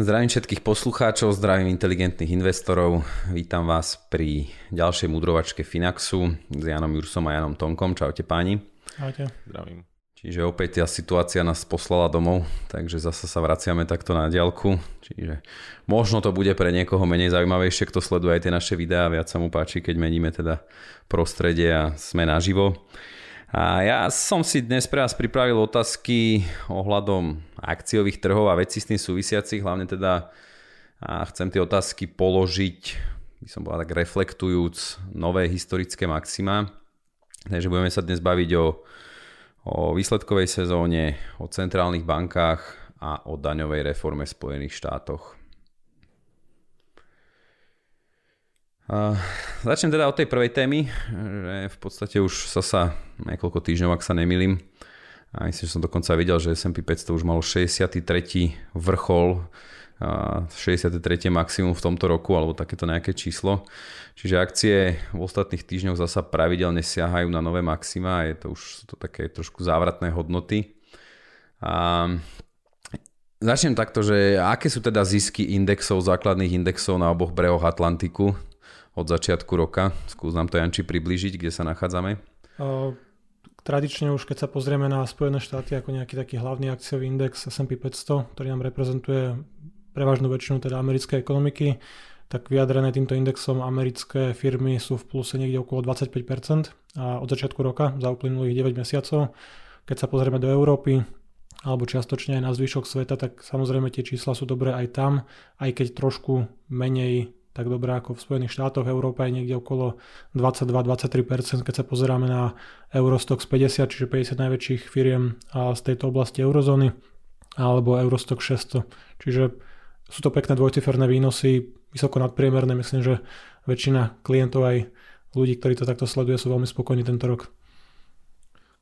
Zdravím všetkých poslucháčov, zdravím inteligentných investorov. Vítam vás pri ďalšej mudrovačke Finaxu s Janom Jursom a Janom Tonkom. Čaute páni. Čaute. Zdravím. Čiže opäť tá situácia nás poslala domov, takže zase sa vraciame takto na diálku. Čiže možno to bude pre niekoho menej zaujímavejšie, kto sleduje aj tie naše videá, viac sa mu páči, keď meníme teda prostredie a sme naživo. A ja som si dnes pre vás pripravil otázky ohľadom akciových trhov a vecí s tým súvisiacich, hlavne teda a chcem tie otázky položiť, by som povedal tak reflektujúc nové historické maxima. Takže budeme sa dnes baviť o o výsledkovej sezóne, o centrálnych bankách a o daňovej reforme v Spojených štátoch. Začnem teda od tej prvej témy, že v podstate už sa sa niekoľko týždňov, ak sa nemýlim, a myslím, že som dokonca videl, že S&P 500 už malo 63. vrchol 63. maximum v tomto roku alebo takéto nejaké číslo. Čiže akcie v ostatných týždňoch zasa pravidelne siahajú na nové maxima je to už to také trošku závratné hodnoty. A začnem takto, že aké sú teda zisky indexov, základných indexov na oboch brehoch Atlantiku od začiatku roka? Skús nám to Janči približiť, kde sa nachádzame. Tradične už keď sa pozrieme na Spojené štáty ako nejaký taký hlavný akciový index S&P 500, ktorý nám reprezentuje prevažnú väčšinu teda americkej ekonomiky, tak vyjadrené týmto indexom americké firmy sú v pluse niekde okolo 25% a od začiatku roka za uplynulých 9 mesiacov. Keď sa pozrieme do Európy alebo čiastočne aj na zvyšok sveta, tak samozrejme tie čísla sú dobré aj tam, aj keď trošku menej tak dobré ako v Spojených štátoch. Európa je niekde okolo 22-23%, keď sa pozeráme na Eurostox 50, čiže 50 najväčších firiem z tejto oblasti eurozóny, alebo Eurostox 600. Čiže sú to pekné dvojciferné výnosy, vysoko nadpriemerné. Myslím, že väčšina klientov aj ľudí, ktorí to takto sleduje, sú veľmi spokojní tento rok.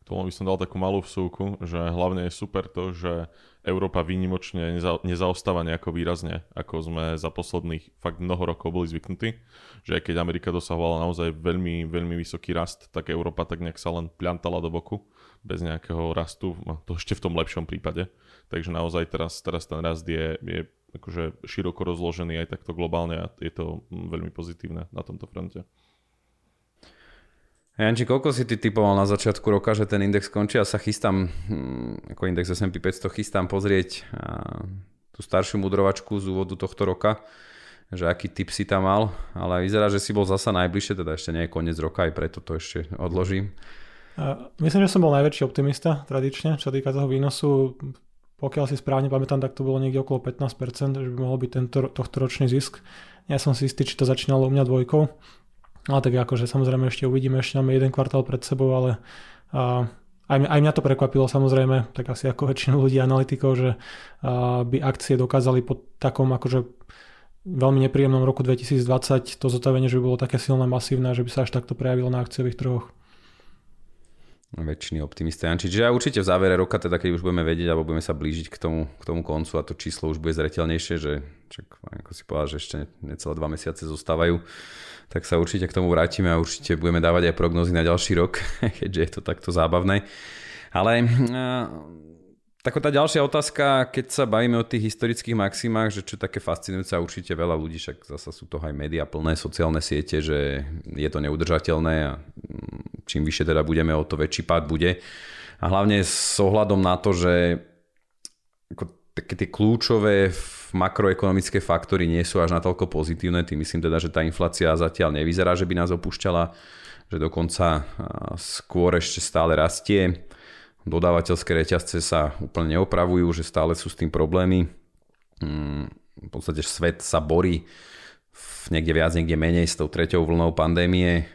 Tomu by som dal takú malú vsúku, že hlavne je super to, že Európa výnimočne neza, nezaostáva nejako výrazne, ako sme za posledných fakt mnoho rokov boli zvyknutí. Že aj keď Amerika dosahovala naozaj veľmi, veľmi vysoký rast, tak Európa tak nejak sa len pliantala do boku bez nejakého rastu, to ešte v tom lepšom prípade. Takže naozaj teraz, teraz ten rast je, je akože široko rozložený aj takto globálne a je to veľmi pozitívne na tomto fronte. Janči, koľko si ty typoval na začiatku roka, že ten index končí? Ja sa chystám, hm, ako index S&P 500, chystám pozrieť tú staršiu mudrovačku z úvodu tohto roka, že aký typ si tam mal, ale vyzerá, že si bol zasa najbližšie, teda ešte nie je koniec roka, aj preto to ešte odložím. Myslím, že som bol najväčší optimista tradične, čo týka toho výnosu pokiaľ si správne pamätám, tak to bolo niekde okolo 15%, že by mohol byť tento, tohto ročný zisk. Ja som si istý, či to začínalo u mňa dvojkou. Ale tak akože samozrejme ešte uvidíme, ešte máme jeden kvartál pred sebou, ale a, aj, aj mňa to prekvapilo samozrejme, tak asi ako väčšinu ľudí analytikov, že a, by akcie dokázali po takom akože veľmi nepríjemnom roku 2020 to zotavenie, že by bolo také silné, masívne, že by sa až takto prejavilo na akciových trhoch väčšiny optimista Janči. Čiže ja určite v závere roka, teda keď už budeme vedieť, alebo budeme sa blížiť k tomu, k tomu koncu a to číslo už bude zretelnejšie, že čak, ako si povedal, že ešte necelé dva mesiace zostávajú, tak sa určite k tomu vrátime a určite budeme dávať aj prognozy na ďalší rok, keďže je to takto zábavné. Ale Tako tá ďalšia otázka, keď sa bavíme o tých historických maximách, že čo také fascinujúce a určite veľa ľudí, však zasa sú to aj médiá plné, sociálne siete, že je to neudržateľné a mm, čím vyššie teda budeme, o to väčší pád bude. A hlavne s ohľadom na to, že ako také tie kľúčové makroekonomické faktory nie sú až natoľko pozitívne, tým myslím teda, že tá inflácia zatiaľ nevyzerá, že by nás opúšťala, že dokonca skôr ešte stále rastie dodávateľské reťazce sa úplne neopravujú, že stále sú s tým problémy. Mm, v podstate svet sa borí niekde viac, niekde menej s tou treťou vlnou pandémie.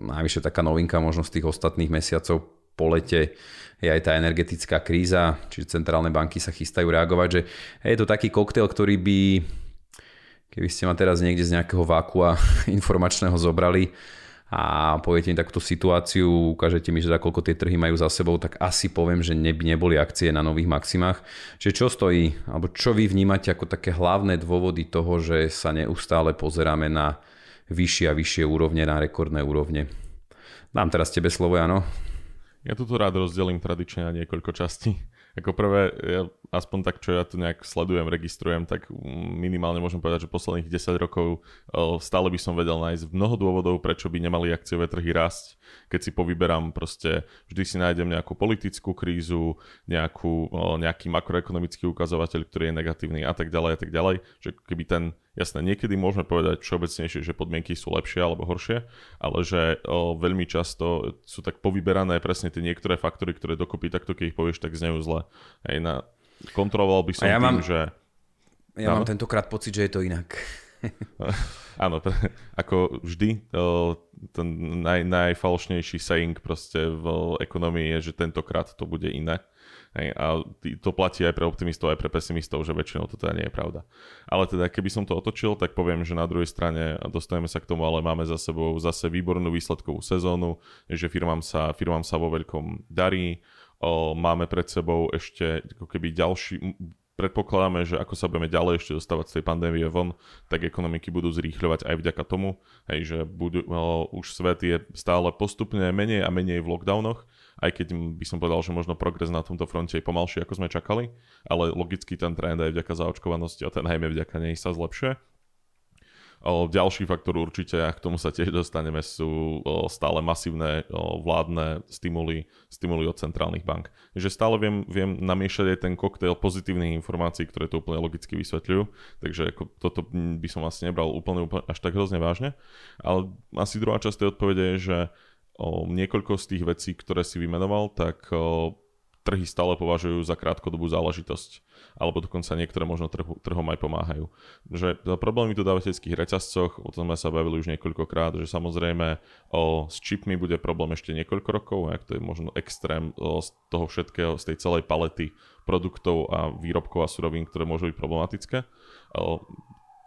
najvyššia taká novinka možno z tých ostatných mesiacov po lete je aj tá energetická kríza, čiže centrálne banky sa chystajú reagovať, že je to taký koktail, ktorý by, keby ste ma teraz niekde z nejakého vákua informačného zobrali, a poviete mi takúto situáciu, ukážete mi, že koľko tie trhy majú za sebou, tak asi poviem, že neby neboli akcie na nových maximách. Čiže čo stojí, alebo čo vy vnímate ako také hlavné dôvody toho, že sa neustále pozeráme na vyššie a vyššie úrovne, na rekordné úrovne? Dám teraz tebe slovo, áno. Ja tu rád rozdelím tradične na niekoľko častí. Ako prvé, ja, aspoň tak, čo ja tu nejak sledujem, registrujem, tak minimálne môžem povedať, že posledných 10 rokov stále by som vedel nájsť mnoho dôvodov, prečo by nemali akciové trhy rásť. Keď si povyberám proste, vždy si nájdem nejakú politickú krízu, nejakú, nejaký makroekonomický ukazovateľ, ktorý je negatívny a tak ďalej a tak ďalej. Že keby ten Jasné, niekedy môžeme povedať všeobecnejšie, že podmienky sú lepšie alebo horšie, ale že o, veľmi často sú tak povyberané presne tie niektoré faktory, ktoré dokopy takto, keď ich povieš, tak znejú zle. Hej, na, kontroloval by som ja tým, mám, že... Ja áno? mám tentokrát pocit, že je to inak. áno, ako vždy, ten naj, najfalšnejší saying proste v ekonomii je, že tentokrát to bude iné. Hej, a to platí aj pre optimistov, aj pre pesimistov, že väčšinou to teda nie je pravda. Ale teda keby som to otočil, tak poviem, že na druhej strane dostaneme sa k tomu, ale máme za sebou zase výbornú výsledkovú sezónu, že firmám sa, firmám sa vo veľkom darí, máme pred sebou ešte ako keby ďalší, predpokladáme, že ako sa budeme ďalej ešte dostávať z tej pandémie von, tak ekonomiky budú zrýchľovať aj vďaka tomu, hej, že budú, o, už svet je stále postupne menej a menej v lockdownoch, aj keď by som povedal, že možno progres na tomto fronte je pomalší, ako sme čakali, ale logicky ten trend aj vďaka zaočkovanosti a ten najmä vďaka nej sa zlepšuje. Ďalší faktor určite, a k tomu sa tiež dostaneme, sú stále masívne vládne stimuly, stimuly od centrálnych bank. Že stále viem, viem namiešať aj ten koktail pozitívnych informácií, ktoré to úplne logicky vysvetľujú, takže ako, toto by som asi nebral úplne, úplne až tak hrozne vážne. Ale asi druhá časť tej odpovede je, že o, niekoľko z tých vecí, ktoré si vymenoval, tak o, trhy stále považujú za krátkodobú záležitosť. Alebo dokonca niektoré možno trhu, trhom aj pomáhajú. Že problémy v dodávateľských reťazcoch, o tom sme sa bavili už niekoľkokrát, že samozrejme o, s čipmi bude problém ešte niekoľko rokov, ak to je možno extrém o, z toho všetkého, z tej celej palety produktov a výrobkov a surovín, ktoré môžu byť problematické. O,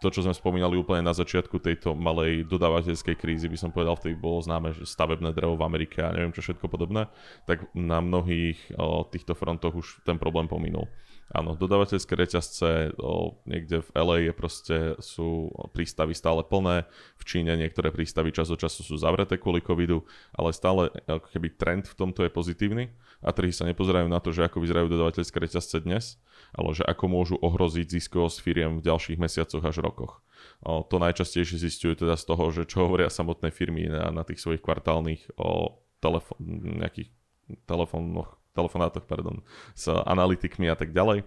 to, čo sme spomínali úplne na začiatku tejto malej dodávateľskej krízy, by som povedal, vtedy bolo známe, že stavebné drevo v Amerike a neviem čo všetko podobné, tak na mnohých o, týchto frontoch už ten problém pominul. Áno, dodávateľské reťazce o, niekde v LA je proste, sú prístavy stále plné, v Číne niektoré prístavy čas od času sú zavreté kvôli covidu, ale stále ako keby trend v tomto je pozitívny a trhy sa nepozerajú na to, že ako vyzerajú dodávateľské reťazce dnes, ale že ako môžu ohroziť ziskovosť firiem v ďalších mesiacoch až rokoch. O, to najčastejšie zistujú teda z toho, že čo hovoria samotné firmy na, na tých svojich kvartálnych o telefón, nejakých telefónoch telefonátoch, pardon, s analytikmi a tak ďalej.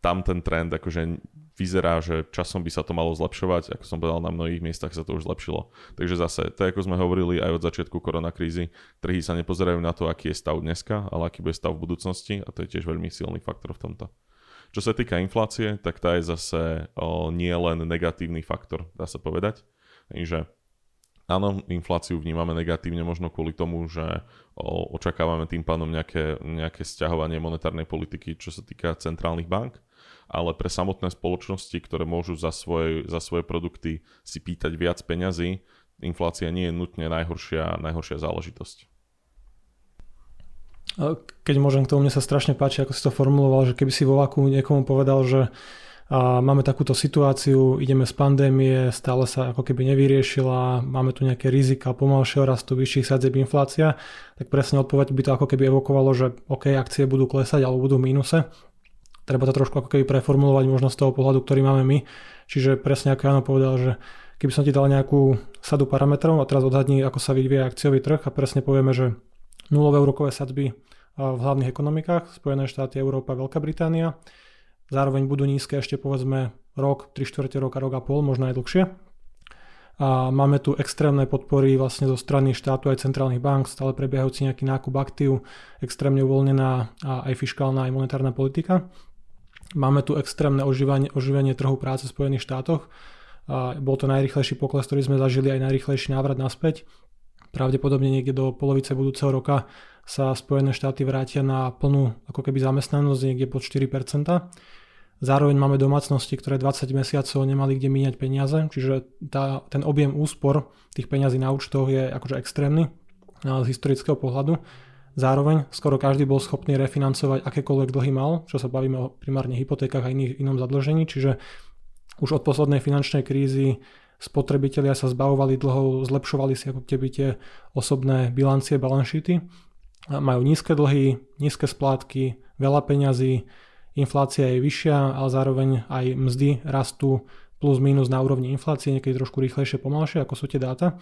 Tam ten trend akože vyzerá, že časom by sa to malo zlepšovať, ako som povedal, na mnohých miestach sa to už zlepšilo. Takže zase, to ako sme hovorili aj od začiatku koronakrízy, trhy sa nepozerajú na to, aký je stav dneska, ale aký bude stav v budúcnosti a to je tiež veľmi silný faktor v tomto. Čo sa týka inflácie, tak tá je zase o, nie len negatívny faktor, dá sa povedať. Takže Áno, infláciu vnímame negatívne možno kvôli tomu, že očakávame tým pádom nejaké, nejaké stiahovanie monetárnej politiky, čo sa týka centrálnych bank, ale pre samotné spoločnosti, ktoré môžu za svoje, za svoje produkty si pýtať viac peňazí, inflácia nie je nutne najhoršia, najhoršia záležitosť. Keď môžem k tomu, mne sa strašne páči, ako si to formuloval, že keby si vo vaku niekomu povedal, že a máme takúto situáciu, ideme z pandémie, stále sa ako keby nevyriešila, máme tu nejaké rizika pomalšieho rastu, vyšších sadzieb inflácia, tak presne odpoveď by to ako keby evokovalo, že OK, akcie budú klesať alebo budú v mínuse. Treba to trošku ako keby preformulovať možno z toho pohľadu, ktorý máme my. Čiže presne ako Jano povedal, že keby som ti dal nejakú sadu parametrov a teraz odhadni, ako sa vyvíja akciový trh a presne povieme, že nulové úrokové sadzby v hlavných ekonomikách, Spojené štáty, Európa, Veľká Británia, Zároveň budú nízke ešte povedzme rok, 3 čtvrte roka, rok a pol, možno aj dlhšie. A máme tu extrémne podpory vlastne zo strany štátu aj centrálnych bank, stále prebiehajúci nejaký nákup aktív, extrémne uvoľnená aj fiskálna, aj monetárna politika. Máme tu extrémne oživenie, oživenie trhu práce v Spojených štátoch. A bol to najrychlejší pokles, ktorý sme zažili, aj najrychlejší návrat naspäť. Pravdepodobne niekde do polovice budúceho roka sa Spojené štáty vrátia na plnú ako keby zamestnanosť niekde pod 4%. Zároveň máme domácnosti, ktoré 20 mesiacov nemali kde míňať peniaze, čiže tá, ten objem úspor tých peňazí na účtoch je akože extrémny z historického pohľadu. Zároveň skoro každý bol schopný refinancovať akékoľvek dlhy mal, čo sa bavíme o primárne hypotékach a iných, inom zadlžení, čiže už od poslednej finančnej krízy spotrebitelia sa zbavovali dlhov, zlepšovali si ako keby tie osobné bilancie, balance sheety majú nízke dlhy, nízke splátky, veľa peňazí, inflácia je vyššia, ale zároveň aj mzdy rastú plus minus na úrovni inflácie, niekedy trošku rýchlejšie, pomalšie, ako sú tie dáta.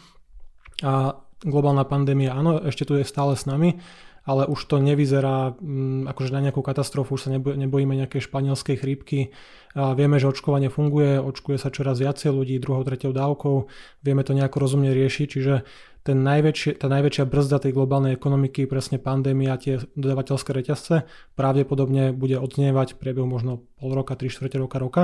A globálna pandémia, áno, ešte tu je stále s nami, ale už to nevyzerá um, akože na nejakú katastrofu, už sa nebojíme nejakej španielskej chrípky. Vieme, že očkovanie funguje, očkuje sa čoraz viacej ľudí druhou, tretiou dávkou, vieme to nejako rozumne riešiť, čiže ten najväčšie, tá najväčšia brzda tej globálnej ekonomiky, presne pandémia, tie dodavateľské reťazce, pravdepodobne bude odznievať v priebehu možno pol roka, 3 čtvrte roka, roka.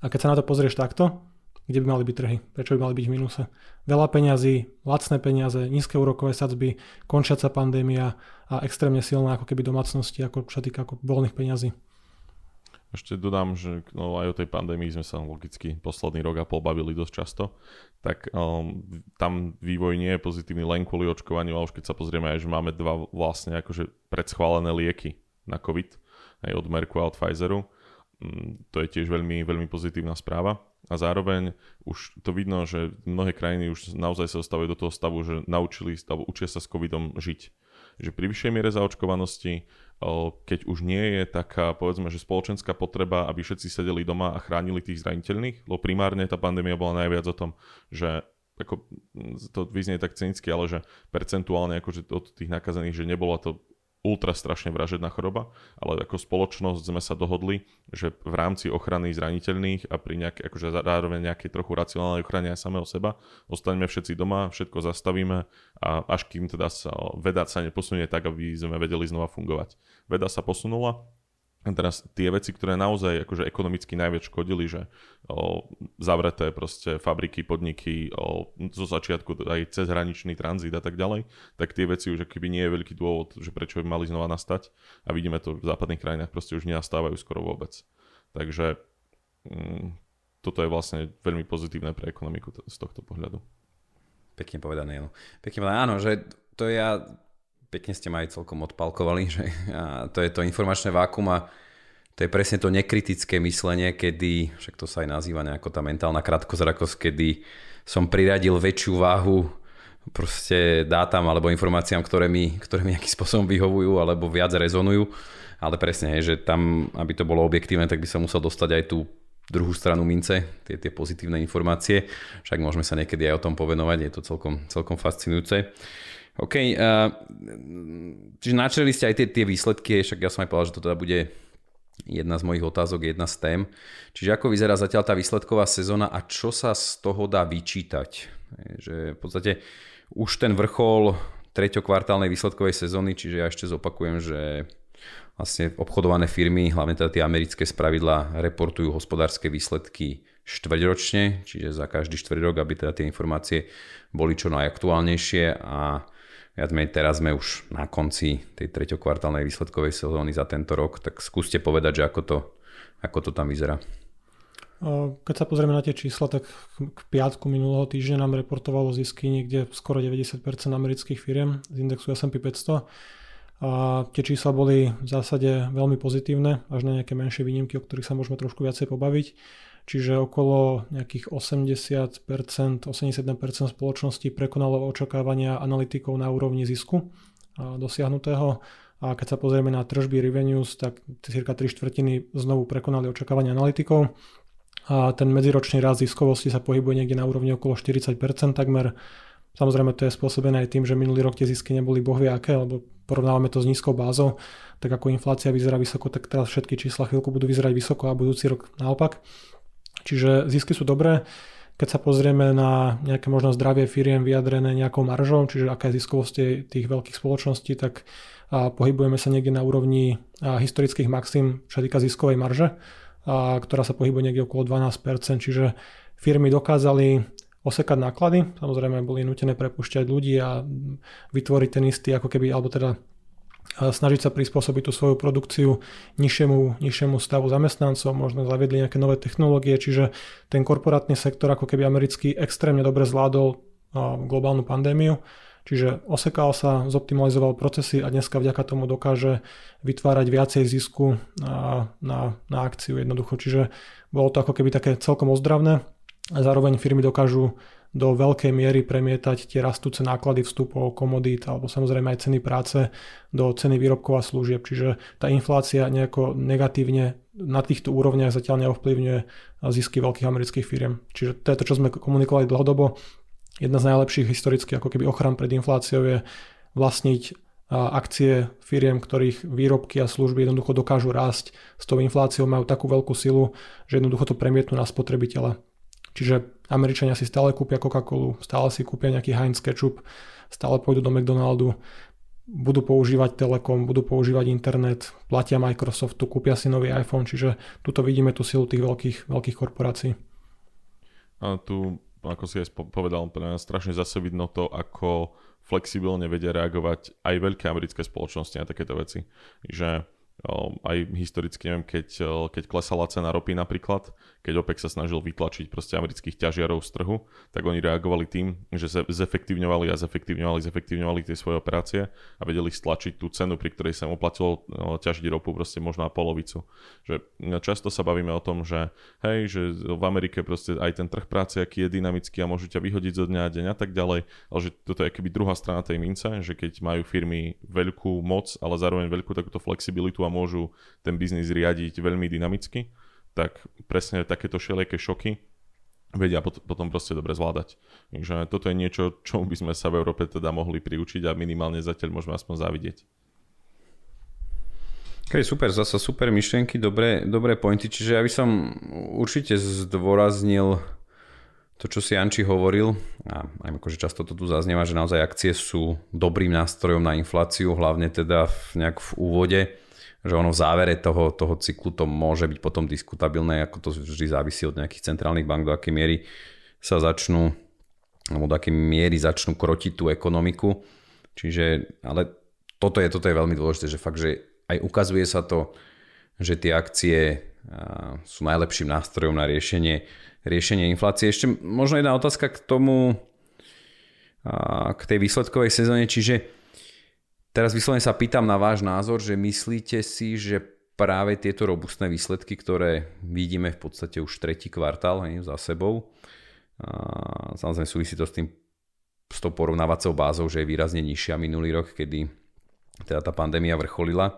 A keď sa na to pozrieš takto, kde by mali byť trhy? Prečo by mali byť v minuse? Veľa peňazí, lacné peniaze, nízke úrokové sadzby, končiaca pandémia a extrémne silná ako keby domácnosti, ako čo týka ako voľných peňazí. Ešte dodám, že no, aj o tej pandémii sme sa logicky posledný rok a pol bavili dosť často, tak um, tam vývoj nie je pozitívny len kvôli očkovaniu, ale už keď sa pozrieme aj, že máme dva vlastne akože predschválené lieky na COVID, aj od Merku a od Pfizeru, um, to je tiež veľmi, veľmi pozitívna správa. A zároveň už to vidno, že mnohé krajiny už naozaj sa dostávajú do toho stavu, že naučili, stavu, učia sa s covidom žiť. Že pri vyššej miere zaočkovanosti keď už nie je taká, povedzme, že spoločenská potreba, aby všetci sedeli doma a chránili tých zraniteľných, lebo primárne tá pandémia bola najviac o tom, že ako to vyznie tak cynicky, ale že percentuálne akože od tých nakazených, že nebola to ultra strašne vražedná choroba, ale ako spoločnosť sme sa dohodli, že v rámci ochrany zraniteľných a pri nejaké, akože zároveň nejakej trochu racionálnej ochrane aj samého seba, ostaneme všetci doma, všetko zastavíme a až kým teda sa veda sa neposunie tak, aby sme vedeli znova fungovať. Veda sa posunula, teraz tie veci, ktoré naozaj akože ekonomicky najviac škodili, že o, zavreté proste fabriky, podniky, o, zo začiatku aj cezhraničný tranzit a tak ďalej, tak tie veci už akýby nie je veľký dôvod, že prečo by mali znova nastať a vidíme to v západných krajinách proste už nenastávajú skoro vôbec. Takže mm, toto je vlastne veľmi pozitívne pre ekonomiku z tohto pohľadu. Pekne povedané, no. Pekne povedané, áno, že to ja pekne ste ma aj celkom odpalkovali, že to je to informačné vákum a to je presne to nekritické myslenie, kedy, však to sa aj nazýva nejako tá mentálna krátkozrakosť, kedy som priradil väčšiu váhu proste dátam alebo informáciám, ktoré mi, ktoré mi nejakým spôsobom vyhovujú alebo viac rezonujú. Ale presne, že tam, aby to bolo objektívne, tak by som musel dostať aj tú druhú stranu mince, tie, tie pozitívne informácie. Však môžeme sa niekedy aj o tom povenovať, je to celkom, celkom fascinujúce. OK, uh, čiže načreli ste aj tie, tie výsledky, však ja som aj povedal, že to teda bude jedna z mojich otázok, jedna z tém. Čiže ako vyzerá zatiaľ tá výsledková sezóna a čo sa z toho dá vyčítať? Že v podstate už ten vrchol treťokvartálnej výsledkovej sezóny, čiže ja ešte zopakujem, že vlastne obchodované firmy, hlavne teda tie americké spravidla, reportujú hospodárske výsledky štvrťročne, čiže za každý štvrť rok, aby teda tie informácie boli čo najaktuálnejšie a viac menej teraz sme už na konci tej treťokvartálnej výsledkovej sezóny za tento rok, tak skúste povedať, že ako to, ako to tam vyzerá. Keď sa pozrieme na tie čísla, tak k piatku minulého týždňa nám reportovalo zisky niekde skoro 90% amerických firiem z indexu S&P 500. A tie čísla boli v zásade veľmi pozitívne, až na nejaké menšie výnimky, o ktorých sa môžeme trošku viacej pobaviť čiže okolo nejakých 80%, 81% spoločnosti prekonalo očakávania analytikov na úrovni zisku dosiahnutého. A keď sa pozrieme na tržby revenues, tak cirka 3 štvrtiny znovu prekonali očakávania analytikov. A ten medziročný rast ziskovosti sa pohybuje niekde na úrovni okolo 40% takmer. Samozrejme to je spôsobené aj tým, že minulý rok tie zisky neboli bohvie aké, lebo porovnávame to s nízkou bázou, tak ako inflácia vyzerá vysoko, tak teraz všetky čísla chvíľku budú vyzerať vysoko a budúci rok naopak. Čiže zisky sú dobré. Keď sa pozrieme na nejaké možno zdravie firiem vyjadrené nejakou maržou, čiže aká je ziskovosť tých veľkých spoločností, tak a pohybujeme sa niekde na úrovni historických maxim, čo týka ziskovej marže, a ktorá sa pohybuje niekde okolo 12%, čiže firmy dokázali osekať náklady. Samozrejme boli nutené prepušťať ľudí a vytvoriť ten istý, ako keby, alebo teda snažiť sa prispôsobiť tú svoju produkciu nižšiemu, nižšiemu stavu zamestnancov, možno zaviedli nejaké nové technológie, čiže ten korporátny sektor ako keby americký extrémne dobre zvládol globálnu pandémiu, čiže osekal sa, zoptimalizoval procesy a dneska vďaka tomu dokáže vytvárať viacej zisku na, na, na akciu jednoducho, čiže bolo to ako keby také celkom ozdravné. A zároveň firmy dokážu do veľkej miery premietať tie rastúce náklady vstupov, komodít alebo samozrejme aj ceny práce do ceny výrobkov a služieb. Čiže tá inflácia nejako negatívne na týchto úrovniach zatiaľ neovplyvňuje zisky veľkých amerických firiem. Čiže to je to, čo sme komunikovali dlhodobo. Jedna z najlepších historicky ako keby ochran pred infláciou je vlastniť akcie firiem, ktorých výrobky a služby jednoducho dokážu rásť s tou infláciou, majú takú veľkú silu, že jednoducho to premietnú na spotrebiteľa. Čiže Američania si stále kúpia Coca-Colu, stále si kúpia nejaký Heinz ketchup, stále pôjdu do McDonaldu, budú používať Telekom, budú používať internet, platia Microsoftu, kúpia si nový iPhone, čiže tuto vidíme tú silu tých veľkých, veľkých korporácií. A tu, ako si aj povedal, strašne zase vidno to, ako flexibilne vedia reagovať aj veľké americké spoločnosti na takéto veci. Že aj historicky, neviem, keď, keď klesala cena ropy napríklad, keď OPEC sa snažil vytlačiť proste amerických ťažiarov z trhu, tak oni reagovali tým, že sa zefektívňovali a zefektívňovali, zefektívňovali tie svoje operácie a vedeli stlačiť tú cenu, pri ktorej sa im oplatilo ťažiť ropu proste možno na polovicu. Že často sa bavíme o tom, že hej, že v Amerike proste aj ten trh práce, aký je dynamický a môžu ťa vyhodiť zo dňa a deň a tak ďalej, ale že toto je keby druhá strana tej mince, že keď majú firmy veľkú moc, ale zároveň veľkú takúto flexibilitu a môžu ten biznis riadiť veľmi dynamicky, tak presne takéto všelijaké šoky vedia potom proste dobre zvládať. Takže toto je niečo, čo by sme sa v Európe teda mohli priučiť a minimálne zatiaľ môžeme aspoň závidieť. Ok, super, zasa super myšlienky, dobré, dobré pointy, čiže ja by som určite zdôraznil to, čo si Anči hovoril, a aj akože často to tu zaznieva, že naozaj akcie sú dobrým nástrojom na infláciu, hlavne teda v, nejak v úvode že ono v závere toho, toho cyklu to môže byť potom diskutabilné, ako to vždy závisí od nejakých centrálnych bank, do akej miery sa začnú, alebo do akej miery začnú krotiť tú ekonomiku. Čiže, ale toto je, toto je veľmi dôležité, že fakt, že aj ukazuje sa to, že tie akcie sú najlepším nástrojom na riešenie, riešenie inflácie. Ešte možno jedna otázka k tomu, k tej výsledkovej sezóne, čiže Teraz vyslovene sa pýtam na váš názor, že myslíte si, že práve tieto robustné výsledky, ktoré vidíme v podstate už tretí kvartál hej, za sebou, a samozrejme súvisí to s tým s tou porovnávacou bázou, že je výrazne nižšia minulý rok, kedy teda tá pandémia vrcholila.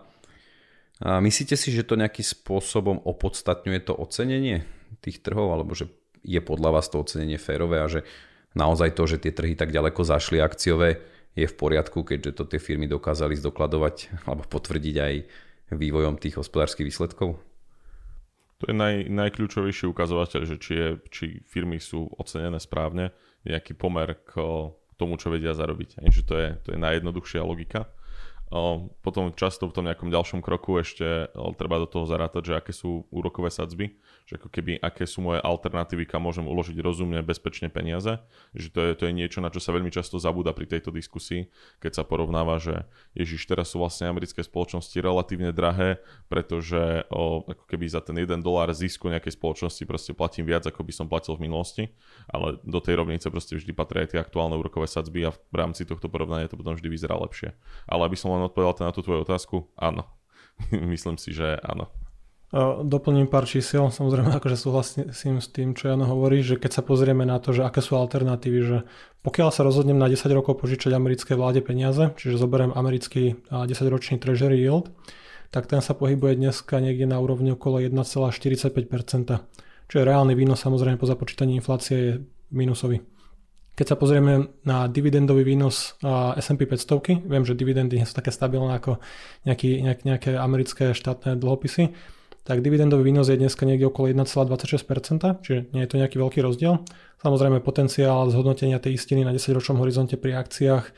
A myslíte si, že to nejakým spôsobom opodstatňuje to ocenenie tých trhov, alebo že je podľa vás to ocenenie férové a že naozaj to, že tie trhy tak ďaleko zašli akciové, je v poriadku, keďže to tie firmy dokázali zdokladovať alebo potvrdiť aj vývojom tých hospodárskych výsledkov? To je naj, najkľúčovejší ukazovateľ, že či, je, či firmy sú ocenené správne, nejaký pomer k tomu, čo vedia zarobiť. Že to je, to je najjednoduchšia logika. Potom často v tom nejakom ďalšom kroku ešte treba do toho zarátať, že aké sú úrokové sadzby, že ako keby aké sú moje alternatívy, kam môžem uložiť rozumne, bezpečne peniaze. Že to je, to je niečo, na čo sa veľmi často zabúda pri tejto diskusii, keď sa porovnáva, že ježiš, teraz sú vlastne americké spoločnosti relatívne drahé, pretože o, ako keby za ten 1 dolár zisku nejakej spoločnosti proste platím viac, ako by som platil v minulosti, ale do tej rovnice proste vždy patria aj tie aktuálne úrokové sadzby a v rámci tohto porovnania to potom vždy vyzerá lepšie. Ale aby som len odpovedal na tú tvoju otázku? Áno. Myslím si, že áno. Doplním pár čísel, samozrejme akože súhlasím s tým, čo Jano hovorí, že keď sa pozrieme na to, že aké sú alternatívy, že pokiaľ sa rozhodnem na 10 rokov požičať americkej vláde peniaze, čiže zoberiem americký 10-ročný treasury yield, tak ten sa pohybuje dneska niekde na úrovni okolo 1,45%, čo je reálny výnos samozrejme po započítaní inflácie je minusový. Keď sa pozrieme na dividendový výnos S&P 500, viem, že dividendy sú také stabilné ako nejaký, nejak, nejaké americké štátne dlhopisy, tak dividendový výnos je dneska niekde okolo 1,26%, čiže nie je to nejaký veľký rozdiel. Samozrejme potenciál zhodnotenia tej istiny na 10-ročnom horizonte pri akciách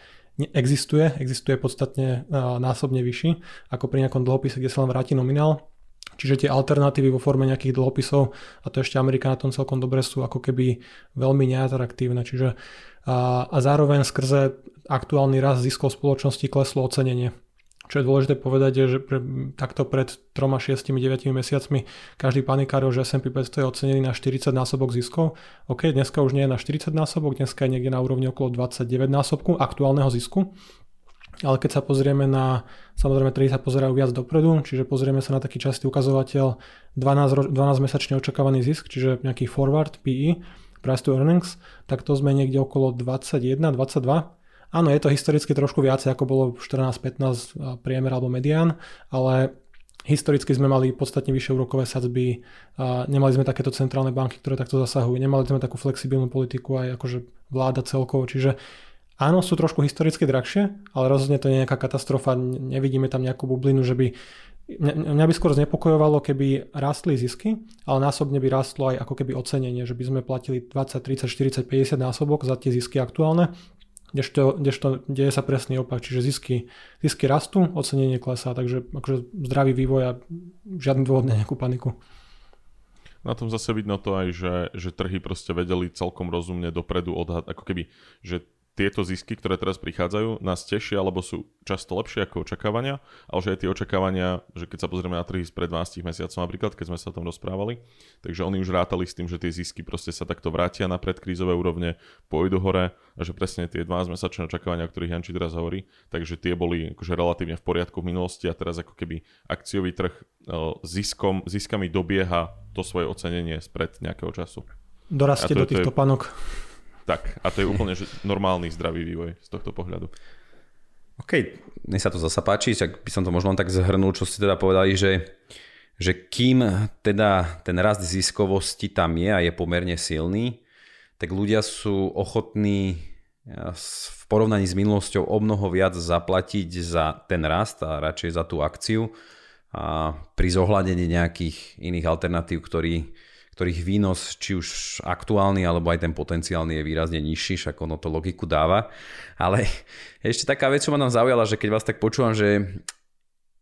existuje, existuje podstatne násobne vyšší ako pri nejakom dlhopise, kde sa len vráti nominál. Čiže tie alternatívy vo forme nejakých dlhopisov, a to ešte Amerika na tom celkom dobre sú, ako keby veľmi neatraktívne. Čiže a, a zároveň skrze aktuálny rast ziskov spoločnosti kleslo ocenenie. Čo je dôležité povedať, je, že pre, takto pred 3, 6, 9 mesiacmi každý panikáril, že S&P 500 je ocenený na 40 násobok ziskov. OK, dneska už nie je na 40 násobok, dneska je niekde na úrovni okolo 29 násobku aktuálneho zisku. Ale keď sa pozrieme na, samozrejme trhy sa pozerajú viac dopredu, čiže pozrieme sa na taký častý ukazovateľ 12, 12 mesačne očakávaný zisk, čiže nejaký forward PE, price to earnings, tak to sme niekde okolo 21, 22 Áno, je to historicky trošku viacej, ako bolo 14-15 priemer alebo medián, ale historicky sme mali podstatne vyššie úrokové sadzby, nemali sme takéto centrálne banky, ktoré takto zasahujú, nemali sme takú flexibilnú politiku aj akože vláda celkovo, čiže áno, sú trošku historicky drahšie, ale rozhodne to nie je nejaká katastrofa, nevidíme tam nejakú bublinu, že by Mňa by skôr znepokojovalo, keby rastli zisky, ale násobne by rastlo aj ako keby ocenenie, že by sme platili 20, 30, 40, 50 násobok za tie zisky aktuálne kdežto, kdežto deje sa presný opak, čiže zisky, zisky rastú, ocenenie klesá, takže akože zdravý vývoj a žiadny dôvod na nejakú paniku. Na tom zase vidno to aj, že, že trhy proste vedeli celkom rozumne dopredu odhad, ako keby, že tieto zisky, ktoré teraz prichádzajú, nás tešia, alebo sú často lepšie ako očakávania, ale že aj tie očakávania, že keď sa pozrieme na trhy spred 12 mesiacov napríklad, keď sme sa o tom rozprávali, takže oni už rátali s tým, že tie zisky proste sa takto vrátia na predkrízové úrovne, pôjdu hore a že presne tie 12 mesačné očakávania, o ktorých Janči teraz hovorí, takže tie boli akože relatívne v poriadku v minulosti a teraz ako keby akciový trh ziskom, ziskami dobieha to svoje ocenenie spred nejakého času. Dorastie do týchto panok. Tak, a to je úplne normálny zdravý vývoj z tohto pohľadu. OK, mne sa to zasa páči, tak by som to možno len tak zhrnul, čo ste teda povedali, že, že kým teda ten rast ziskovosti tam je a je pomerne silný, tak ľudia sú ochotní v porovnaní s minulosťou o mnoho viac zaplatiť za ten rast a radšej za tú akciu a pri zohľadení nejakých iných alternatív, ktorý, ktorých výnos, či už aktuálny, alebo aj ten potenciálny je výrazne nižší, však ono to logiku dáva. Ale ešte taká vec, čo ma nám zaujala, že keď vás tak počúvam, že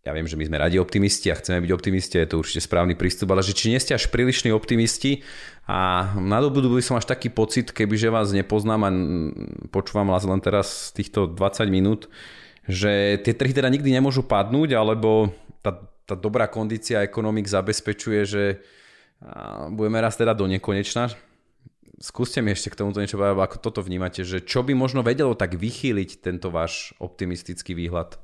ja viem, že my sme radi optimisti a chceme byť optimisti, je to určite správny prístup, ale že či nie ste až prílišní optimisti a na dobu by som až taký pocit, kebyže vás nepoznám a počúvam vás len teraz týchto 20 minút, že tie trhy teda nikdy nemôžu padnúť, alebo tá, tá dobrá kondícia ekonomik zabezpečuje, že budeme raz teda do nekonečna. Skúste mi ešte k tomuto niečo povedať, ako toto vnímate, že čo by možno vedelo tak vychýliť tento váš optimistický výhľad?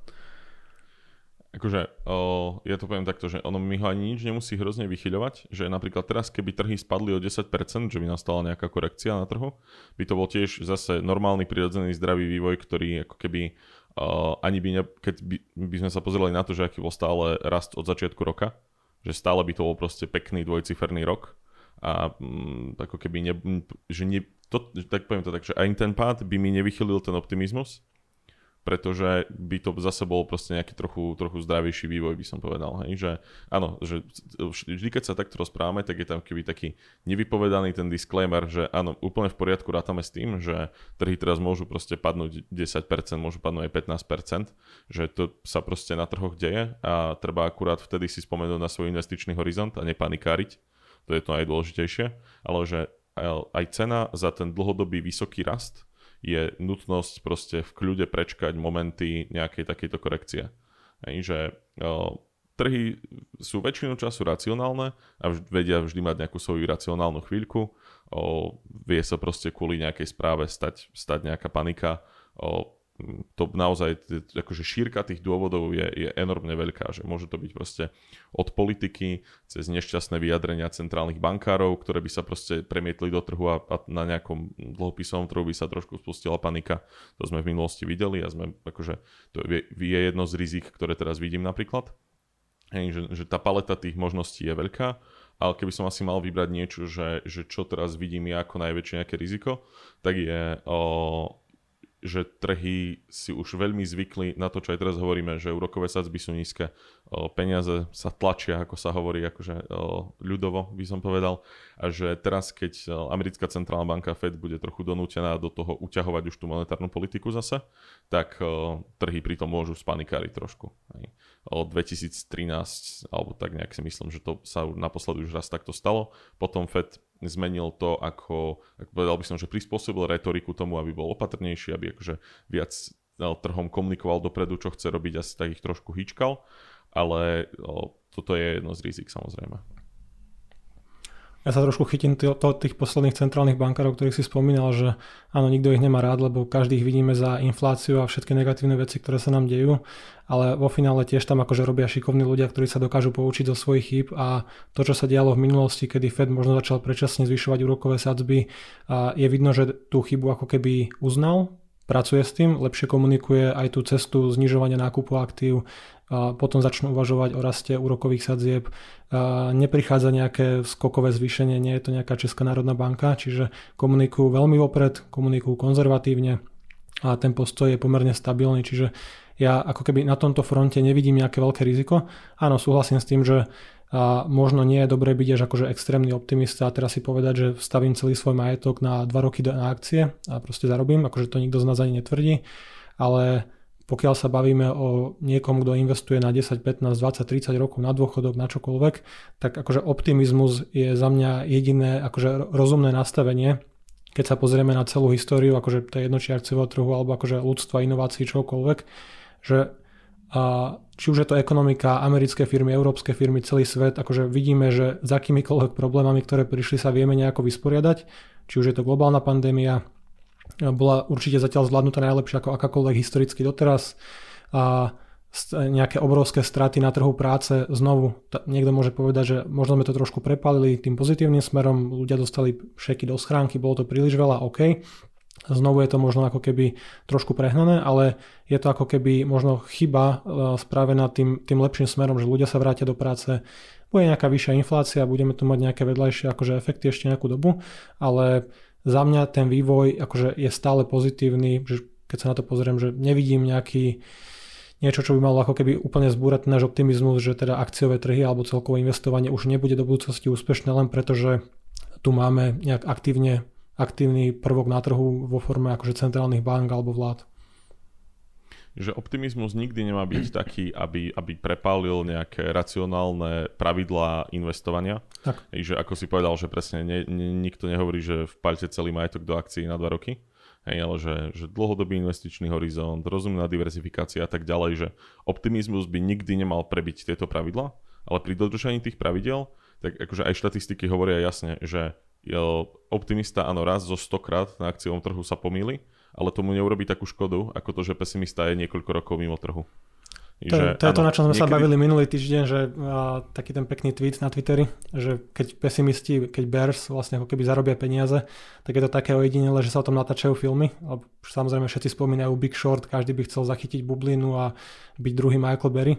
Akože, o, ja to poviem takto, že ono mi ho ani nič nemusí hrozne vychyľovať, že napríklad teraz, keby trhy spadli o 10%, že by nastala nejaká korekcia na trhu, by to bol tiež zase normálny, prirodzený, zdravý vývoj, ktorý ako keby uh, ani by, ne, keď by, by sme sa pozerali na to, že aký bol stále rast od začiatku roka, že stále by to bol proste pekný dvojciferný rok a mm, ako keby ne, že ne, to, tak poviem to tak, že aj ten pád by mi nevychylil ten optimizmus, pretože by to zase bol proste nejaký trochu, trochu zdravejší vývoj, by som povedal. Hej? Že, áno, že vždy, keď sa takto rozprávame, tak je tam keby taký nevypovedaný ten disclaimer, že áno, úplne v poriadku rátame s tým, že trhy teraz môžu proste padnúť 10%, môžu padnúť aj 15%, že to sa proste na trhoch deje a treba akurát vtedy si spomenúť na svoj investičný horizont a nepanikáriť. To je to najdôležitejšie, ale že aj cena za ten dlhodobý vysoký rast je nutnosť proste v kľude prečkať momenty nejakej takejto korekcie. Hej, že o, trhy sú väčšinu času racionálne a vž- vedia vždy mať nejakú svoju racionálnu chvíľku. O, vie sa proste kvôli nejakej správe stať, stať nejaká panika. O, to naozaj, akože šírka tých dôvodov je, je enormne veľká, že môže to byť proste od politiky cez nešťastné vyjadrenia centrálnych bankárov, ktoré by sa proste premietli do trhu a, a na nejakom dlhopisovom trhu by sa trošku spustila panika. To sme v minulosti videli a sme, akože, to je, je jedno z rizik, ktoré teraz vidím napríklad. Hej, že, že tá paleta tých možností je veľká, ale keby som asi mal vybrať niečo, že, že čo teraz vidím ja ako najväčšie nejaké riziko, tak je o, že trhy si už veľmi zvykli na to, čo aj teraz hovoríme, že úrokové sadzby sú nízke, peniaze sa tlačia, ako sa hovorí, akože ľudovo by som povedal, a že teraz, keď americká centrálna banka Fed bude trochu donútená do toho uťahovať už tú monetárnu politiku zase, tak trhy pritom môžu spanikáriť trošku. Od 2013, alebo tak nejak si myslím, že to sa naposledy už raz takto stalo. Potom Fed zmenil to, ako, ako povedal by som, že prispôsobil retoriku tomu, aby bol opatrnejší, aby akože viac trhom komunikoval dopredu, čo chce robiť, asi tak ich trošku hýčkal, ale o, toto je jedno z rizik samozrejme. Ja sa trošku chytím t- to, tých posledných centrálnych bankárov, ktorých si spomínal, že áno, nikto ich nemá rád, lebo každých vidíme za infláciu a všetky negatívne veci, ktoré sa nám dejú, ale vo finále tiež tam akože robia šikovní ľudia, ktorí sa dokážu poučiť zo svojich chýb. A to, čo sa dialo v minulosti, kedy Fed možno začal predčasne zvyšovať úrokové sadzby, a je vidno, že tú chybu ako keby uznal, pracuje s tým, lepšie komunikuje aj tú cestu znižovania nákupu aktív, potom začnú uvažovať o raste úrokových sadzieb. Neprichádza nejaké skokové zvýšenie, nie je to nejaká Česká národná banka, čiže komunikujú veľmi vopred, komunikujú konzervatívne a ten postoj je pomerne stabilný, čiže ja ako keby na tomto fronte nevidím nejaké veľké riziko. Áno, súhlasím s tým, že a možno nie je dobré byť až akože extrémny optimista a teraz si povedať, že stavím celý svoj majetok na 2 roky na akcie a proste zarobím, akože to nikto z nás ani netvrdí, ale pokiaľ sa bavíme o niekom, kto investuje na 10, 15, 20, 30 rokov na dôchodok, na čokoľvek, tak akože optimizmus je za mňa jediné akože rozumné nastavenie, keď sa pozrieme na celú históriu, akože to je jedno či akciového trhu, alebo akože ľudstva, inovácií, čokoľvek, že a či už je to ekonomika, americké firmy, európske firmy, celý svet, akože vidíme, že s akýmikoľvek problémami, ktoré prišli, sa vieme nejako vysporiadať, či už je to globálna pandémia, bola určite zatiaľ zvládnutá najlepšie ako akákoľvek historicky doteraz. A nejaké obrovské straty na trhu práce, znovu niekto môže povedať, že možno sme to trošku prepalili tým pozitívnym smerom, ľudia dostali šeky do schránky, bolo to príliš veľa, OK. Znovu je to možno ako keby trošku prehnané, ale je to ako keby možno chyba e, spravená tým, tým lepším smerom, že ľudia sa vrátia do práce, bude nejaká vyššia inflácia, budeme tu mať nejaké vedľajšie akože efekty ešte nejakú dobu, ale za mňa ten vývoj akože je stále pozitívny, že keď sa na to pozriem, že nevidím nejaký niečo, čo by malo ako keby úplne zbúrať náš optimizmus, že teda akciové trhy alebo celkové investovanie už nebude do budúcnosti úspešné len preto, že tu máme nejak aktívne, aktívny prvok na trhu vo forme akože centrálnych bank alebo vlád že optimizmus nikdy nemá byť taký, aby, aby prepálil nejaké racionálne pravidlá investovania. Tak. Že ako si povedal, že presne ne, ne, nikto nehovorí, že vpalte celý majetok do akcií na dva roky, hej, ale že, že dlhodobý investičný horizont, rozumná diverzifikácia a tak ďalej, že optimizmus by nikdy nemal prebiť tieto pravidlá, ale pri dodržaní tých pravidel, tak akože aj štatistiky hovoria jasne, že optimista áno raz zo 100 krát na akciovom trhu sa pomýli, ale tomu neurobi takú škodu, ako to, že pesimista je niekoľko rokov mimo trhu. To, že, to je áno, to, na čom sme niekedy... sa bavili minulý týždeň, že a, taký ten pekný tweet na Twitteri, že keď pesimisti, keď bears vlastne ako keby zarobia peniaze, tak je to také ojedinele, že sa o tom natáčajú filmy. A samozrejme všetci spomínajú Big Short, každý by chcel zachytiť bublinu a byť druhý Michael Berry.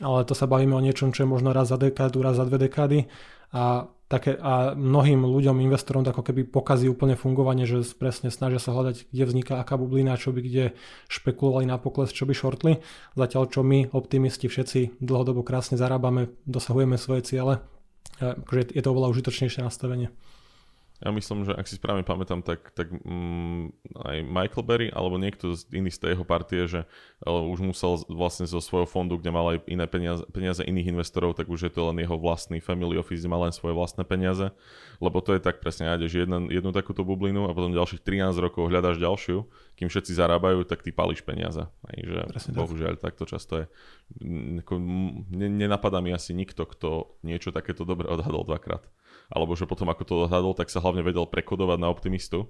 Ale to sa bavíme o niečom, čo je možno raz za dekádu, raz za dve dekády. A také, a mnohým ľuďom, investorom ako keby pokazí úplne fungovanie, že presne snažia sa hľadať, kde vzniká aká bublina, čo by kde špekulovali na pokles, čo by shortli. Zatiaľ čo my, optimisti, všetci dlhodobo krásne zarábame, dosahujeme svoje ciele. Akože je to oveľa užitočnejšie nastavenie. Ja myslím, že ak si správne pamätám, tak, tak mm, aj Michael Berry alebo niekto z iný z tej jeho partie, že už musel vlastne zo svojho fondu, kde mal aj iné peniaze, peniaze iných investorov, tak už je to len jeho vlastný family office, kde má len svoje vlastné peniaze. Lebo to je tak presne, nájdeš jednu, jednu takúto bublinu a potom ďalších 13 rokov hľadáš ďalšiu, kým všetci zarábajú, tak ty palíš peniaze. Aj, že presne bohužiaľ tak. takto často je. Nenapadá mi asi nikto, kto niečo takéto dobre odhadol dvakrát alebo že potom ako to odhadol, tak sa hlavne vedel prekodovať na optimistu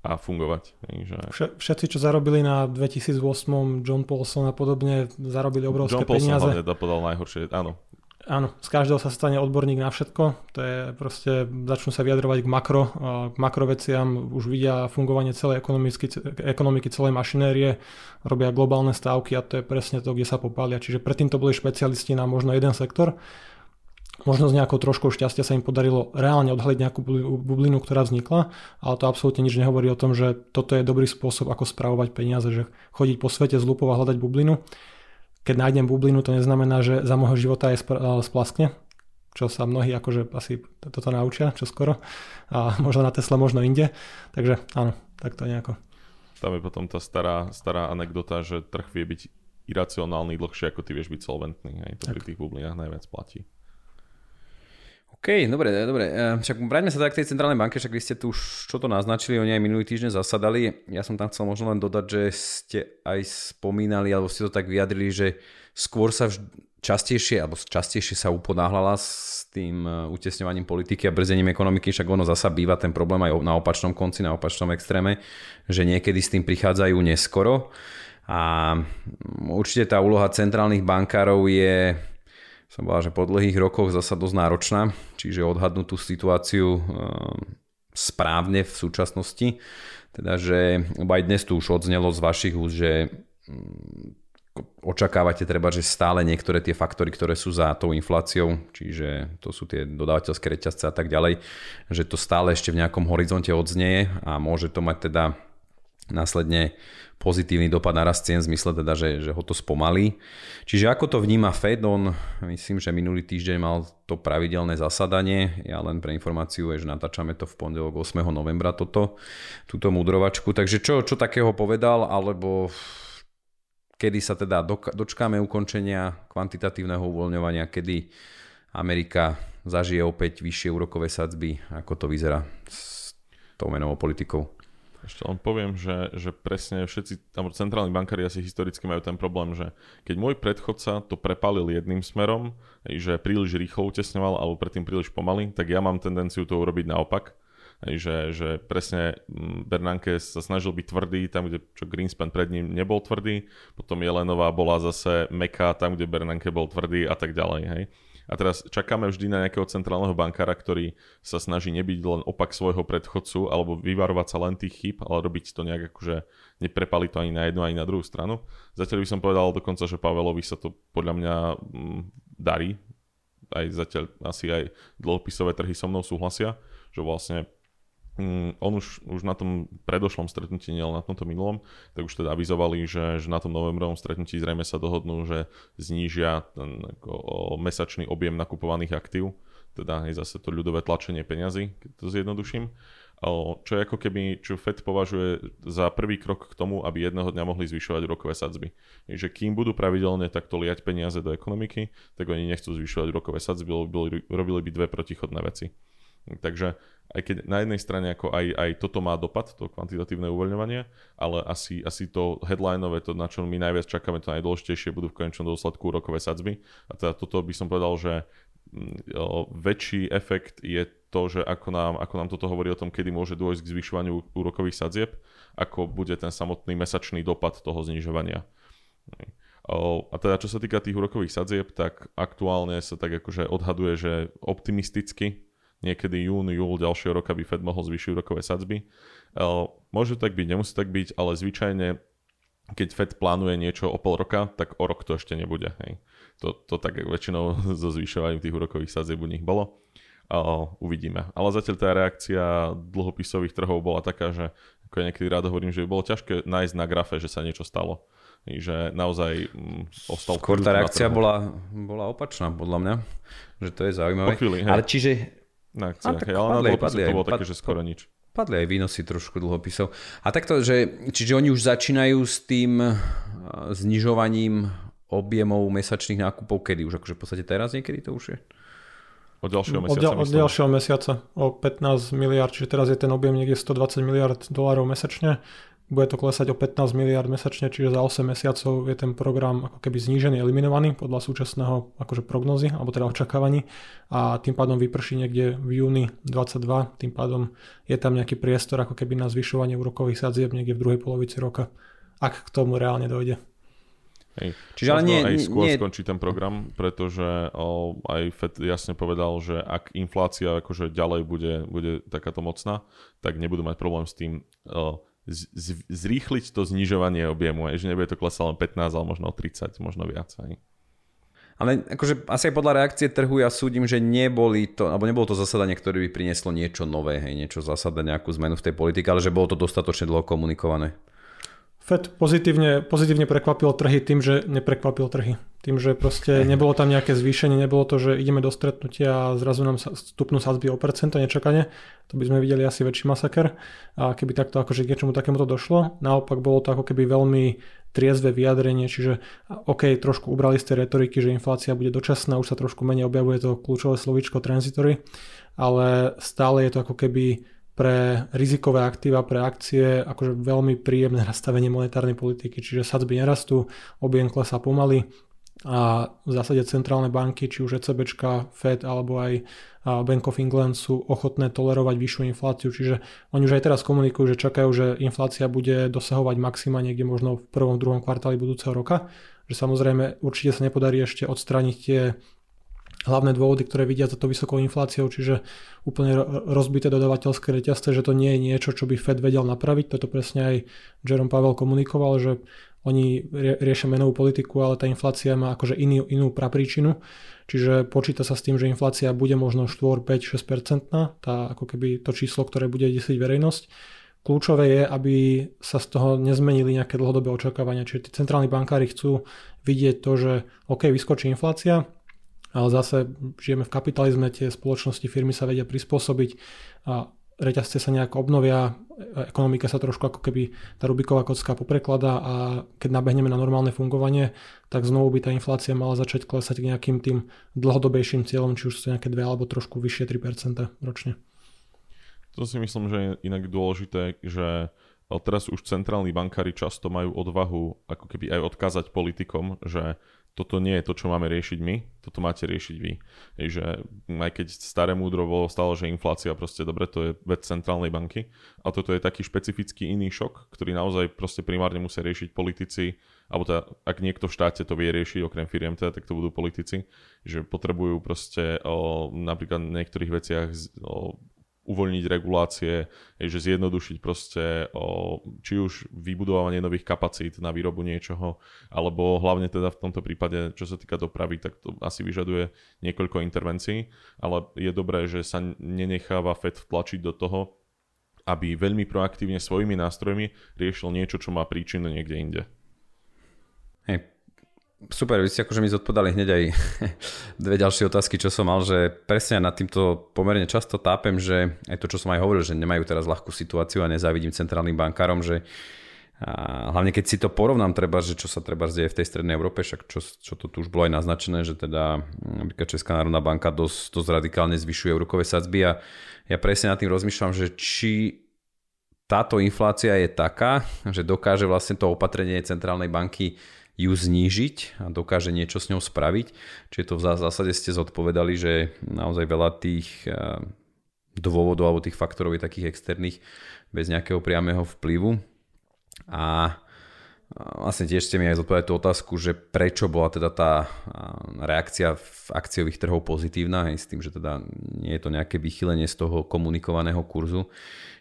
a fungovať. Takže... Všetci, čo zarobili na 2008 John Paulson a podobne, zarobili obrovské John Paulson peniaze. John Paulson podal najhoršie, áno. Áno, z každého sa stane odborník na všetko. To je proste, začnú sa vyjadrovať k makro, k makroveciam, už vidia fungovanie celej ekonomiky, ekonomiky, celej mašinérie, robia globálne stávky a to je presne to, kde sa popália. Čiže predtým to boli špecialisti na možno jeden sektor Možno s nejakou troškou šťastia sa im podarilo reálne odhaliť nejakú bublinu, ktorá vznikla, ale to absolútne nič nehovorí o tom, že toto je dobrý spôsob, ako spravovať peniaze, že chodiť po svete z lupov a hľadať bublinu. Keď nájdem bublinu, to neznamená, že za môjho života je splaskne, čo sa mnohí akože asi toto naučia čo skoro a možno na Tesla, možno inde. Takže áno, tak to nejako. Tam je potom tá stará, stará anekdota, že trh vie byť iracionálny dlhšie, ako ty vieš byť solventný. Hej. To tak. pri tých bublinách najviac platí. OK, dobre, dobre. E, však vráťme sa tak k tej centrálnej banke, však vy ste tu už čo to naznačili, oni aj minulý týždeň zasadali. Ja som tam chcel možno len dodať, že ste aj spomínali, alebo ste to tak vyjadrili, že skôr sa vž- častejšie, alebo častejšie sa uponáhľala s tým e, utesňovaním politiky a brzením ekonomiky, však ono zasa býva ten problém aj na opačnom konci, na opačnom extréme, že niekedy s tým prichádzajú neskoro. A určite tá úloha centrálnych bankárov je som povedal, že po dlhých rokoch zasa dosť náročná, čiže odhadnúť tú situáciu ehm, správne v súčasnosti. Teda, že aj dnes tu už odznelo z vašich úst, že mm, očakávate treba, že stále niektoré tie faktory, ktoré sú za tou infláciou, čiže to sú tie dodávateľské reťazce a tak ďalej, že to stále ešte v nejakom horizonte odznieje a môže to mať teda následne pozitívny dopad na rast cien v zmysle teda, že, že ho to spomalí. Čiže ako to vníma Fed, on myslím, že minulý týždeň mal to pravidelné zasadanie, ja len pre informáciu, že natáčame to v pondelok 8. novembra toto, túto mudrovačku, takže čo, čo takého povedal, alebo kedy sa teda dočkáme ukončenia kvantitatívneho uvoľňovania, kedy Amerika zažije opäť vyššie úrokové sadzby, ako to vyzerá s tou menovou politikou. Ešte len poviem, že, že presne všetci, tam centrálni bankári asi historicky majú ten problém, že keď môj predchodca to prepálil jedným smerom, že príliš rýchlo utesňoval alebo predtým príliš pomaly, tak ja mám tendenciu to urobiť naopak. Že, že presne mm, Bernanke sa snažil byť tvrdý tam, kde čo Greenspan pred ním nebol tvrdý, potom Jelenová bola zase meká tam, kde Bernanke bol tvrdý a tak ďalej. Hej. A teraz čakáme vždy na nejakého centrálneho bankára, ktorý sa snaží nebyť len opak svojho predchodcu alebo vyvarovať sa len tých chyb, ale robiť to nejak akože neprepali to ani na jednu, ani na druhú stranu. Zatiaľ by som povedal dokonca, že Pavelovi sa to podľa mňa mm, darí. Aj zatiaľ asi aj dlhopisové trhy so mnou súhlasia, že vlastne on už, už na tom predošlom stretnutí, nielen na tomto minulom, tak už teda avizovali, že, že na tom novembrovom stretnutí zrejme sa dohodnú, že znížia ten ako, mesačný objem nakupovaných aktív, teda je zase to ľudové tlačenie peňazí, keď to zjednoduším. Čo je ako keby, čo Fed považuje za prvý krok k tomu, aby jedného dňa mohli zvyšovať rokové sadzby. Takže kým budú pravidelne takto liať peniaze do ekonomiky, tak oni nechcú zvyšovať rokové sadzby, robili by dve protichodné veci. Takže aj keď na jednej strane ako aj, aj toto má dopad, to kvantitatívne uvoľňovanie, ale asi, asi to headlineové, to na čo my najviac čakáme, to najdôležitejšie budú v konečnom dôsledku úrokové sadzby. A teda toto by som povedal, že mm, väčší efekt je to, že ako nám, ako nám toto hovorí o tom, kedy môže dôjsť k zvyšovaniu úrokových sadzieb, ako bude ten samotný mesačný dopad toho znižovania. A teda čo sa týka tých úrokových sadzieb, tak aktuálne sa tak akože odhaduje, že optimisticky niekedy jún, júl ďalšieho roka by Fed mohol zvýšiť úrokové sadzby. Môže tak byť, nemusí tak byť, ale zvyčajne keď Fed plánuje niečo o pol roka, tak o rok to ešte nebude. Hej. To, to tak väčšinou so zvyšovaním tých úrokových sadzieb u nich bolo. Uh, uvidíme. Ale zatiaľ tá reakcia dlhopisových trhov bola taká, že ako ja niekedy rád hovorím, že by bolo ťažké nájsť na grafe, že sa niečo stalo. Že naozaj um, ostal... Skôr tá reakcia bola, bola opačná, podľa mňa. Že to je zaujímavé. Chvíli, Ale čiže na akciách, a, tak ale padli, na padli, to bolo také, že skoro nič. Padli aj výnosy trošku dlhopisov. A takto, že, čiže oni už začínajú s tým znižovaním objemov mesačných nákupov, kedy už akože v podstate teraz niekedy to už je? Od ďalšieho mesiaca. Od, od ďalšieho mesiaca o 15 miliard, čiže teraz je ten objem niekde 120 miliard dolárov mesačne bude to klesať o 15 miliard mesačne, čiže za 8 mesiacov je ten program ako keby znížený, eliminovaný podľa súčasného akože prognozy, alebo teda očakávaní a tým pádom vyprší niekde v júni 22, tým pádom je tam nejaký priestor ako keby na zvyšovanie úrokových sadzieb niekde v druhej polovici roka, ak k tomu reálne dojde. Hej. Čiže ale nie, aj skôr nie... skončí ten program, pretože o, aj FED jasne povedal, že ak inflácia akože ďalej bude, bude takáto mocná, tak nebudú mať problém s tým o, z, zrýchliť to znižovanie objemu, aj, že nebude to klesať len 15, ale možno 30, možno viac. Aj. Ale akože asi aj podľa reakcie trhu ja súdim, že neboli to, alebo nebolo to zasadanie, ktoré by prinieslo niečo nové, hej, niečo zásadné, nejakú zmenu v tej politike, ale že bolo to dostatočne dlho komunikované. Fed pozitívne, pozitívne prekvapil trhy tým, že neprekvapil trhy. Tým, že proste nebolo tam nejaké zvýšenie, nebolo to, že ideme do stretnutia a zrazu nám stupnú sadzby o percento nečakane. To by sme videli asi väčší masaker. A keby takto akože k niečomu takémuto došlo. Naopak bolo to ako keby veľmi triezve vyjadrenie, čiže OK, trošku ubrali z tej retoriky, že inflácia bude dočasná, už sa trošku menej objavuje to kľúčové slovičko transitory, ale stále je to ako keby pre rizikové aktíva, pre akcie, akože veľmi príjemné nastavenie monetárnej politiky, čiže sadzby nerastú, objem klesá pomaly a v zásade centrálne banky, či už ECB, Fed alebo aj Bank of England sú ochotné tolerovať vyššiu infláciu, čiže oni už aj teraz komunikujú, že čakajú, že inflácia bude dosahovať maxima niekde možno v prvom, druhom kvartáli budúceho roka, že samozrejme určite sa nepodarí ešte odstrániť tie hlavné dôvody, ktoré vidia za to vysokou infláciou, čiže úplne rozbité dodavateľské reťazce, že to nie je niečo, čo by Fed vedel napraviť. Toto presne aj Jerome Pavel komunikoval, že oni riešia menovú politiku, ale tá inflácia má akože iný, inú prapríčinu, čiže počíta sa s tým, že inflácia bude možno 4, 5, 6% tá ako keby to číslo, ktoré bude desiť verejnosť. Kľúčové je, aby sa z toho nezmenili nejaké dlhodobé očakávania. Čiže tí centrálni bankári chcú vidieť to, že OK, vyskočí inflácia, ale zase žijeme v kapitalizme, tie spoločnosti, firmy sa vedia prispôsobiť a reťazce sa nejak obnovia, ekonomika sa trošku ako keby tá Rubiková kocka poprekladá a keď nabehneme na normálne fungovanie, tak znovu by tá inflácia mala začať klesať k nejakým tým dlhodobejším cieľom, či už sú nejaké 2 alebo trošku vyššie 3% ročne. To si myslím, že je inak dôležité, že teraz už centrálni bankári často majú odvahu ako keby aj odkázať politikom, že toto nie je to, čo máme riešiť my, toto máte riešiť vy. Hej, aj keď staré múdro bolo stále, že inflácia proste dobre, to je vec centrálnej banky a toto je taký špecifický iný šok, ktorý naozaj proste primárne musia riešiť politici, alebo teda, ak niekto v štáte to vie riešiť, okrem firiem teda, tak to budú politici, že potrebujú proste o, napríklad v niektorých veciach o, uvoľniť regulácie, že zjednodušiť proste o, či už vybudovanie nových kapacít na výrobu niečoho, alebo hlavne teda v tomto prípade, čo sa týka dopravy, tak to asi vyžaduje niekoľko intervencií, ale je dobré, že sa nenecháva FED vtlačiť do toho, aby veľmi proaktívne svojimi nástrojmi riešil niečo, čo má príčinu niekde inde. Hej, Super, vy ste akože mi zodpovedali hneď aj dve ďalšie otázky, čo som mal, že presne nad týmto pomerne často tápem, že aj to, čo som aj hovoril, že nemajú teraz ľahkú situáciu a nezávidím centrálnym bankárom, že a hlavne keď si to porovnám, treba, že čo sa treba deje v tej strednej Európe, však čo, čo to tu už bolo aj naznačené, že teda napríklad Česká národná banka dosť, dosť radikálne zvyšuje úrokové sadzby a ja presne nad tým rozmýšľam, že či táto inflácia je taká, že dokáže vlastne to opatrenie centrálnej banky ju znížiť a dokáže niečo s ňou spraviť. Čiže to v zásade ste zodpovedali, že naozaj veľa tých eh, dôvodov alebo tých faktorov je takých externých bez nejakého priamého vplyvu. A vlastne tiež ste mi aj zodpovedali tú otázku, že prečo bola teda tá reakcia v akciových trhov pozitívna, aj s tým, že teda nie je to nejaké vychylenie z toho komunikovaného kurzu.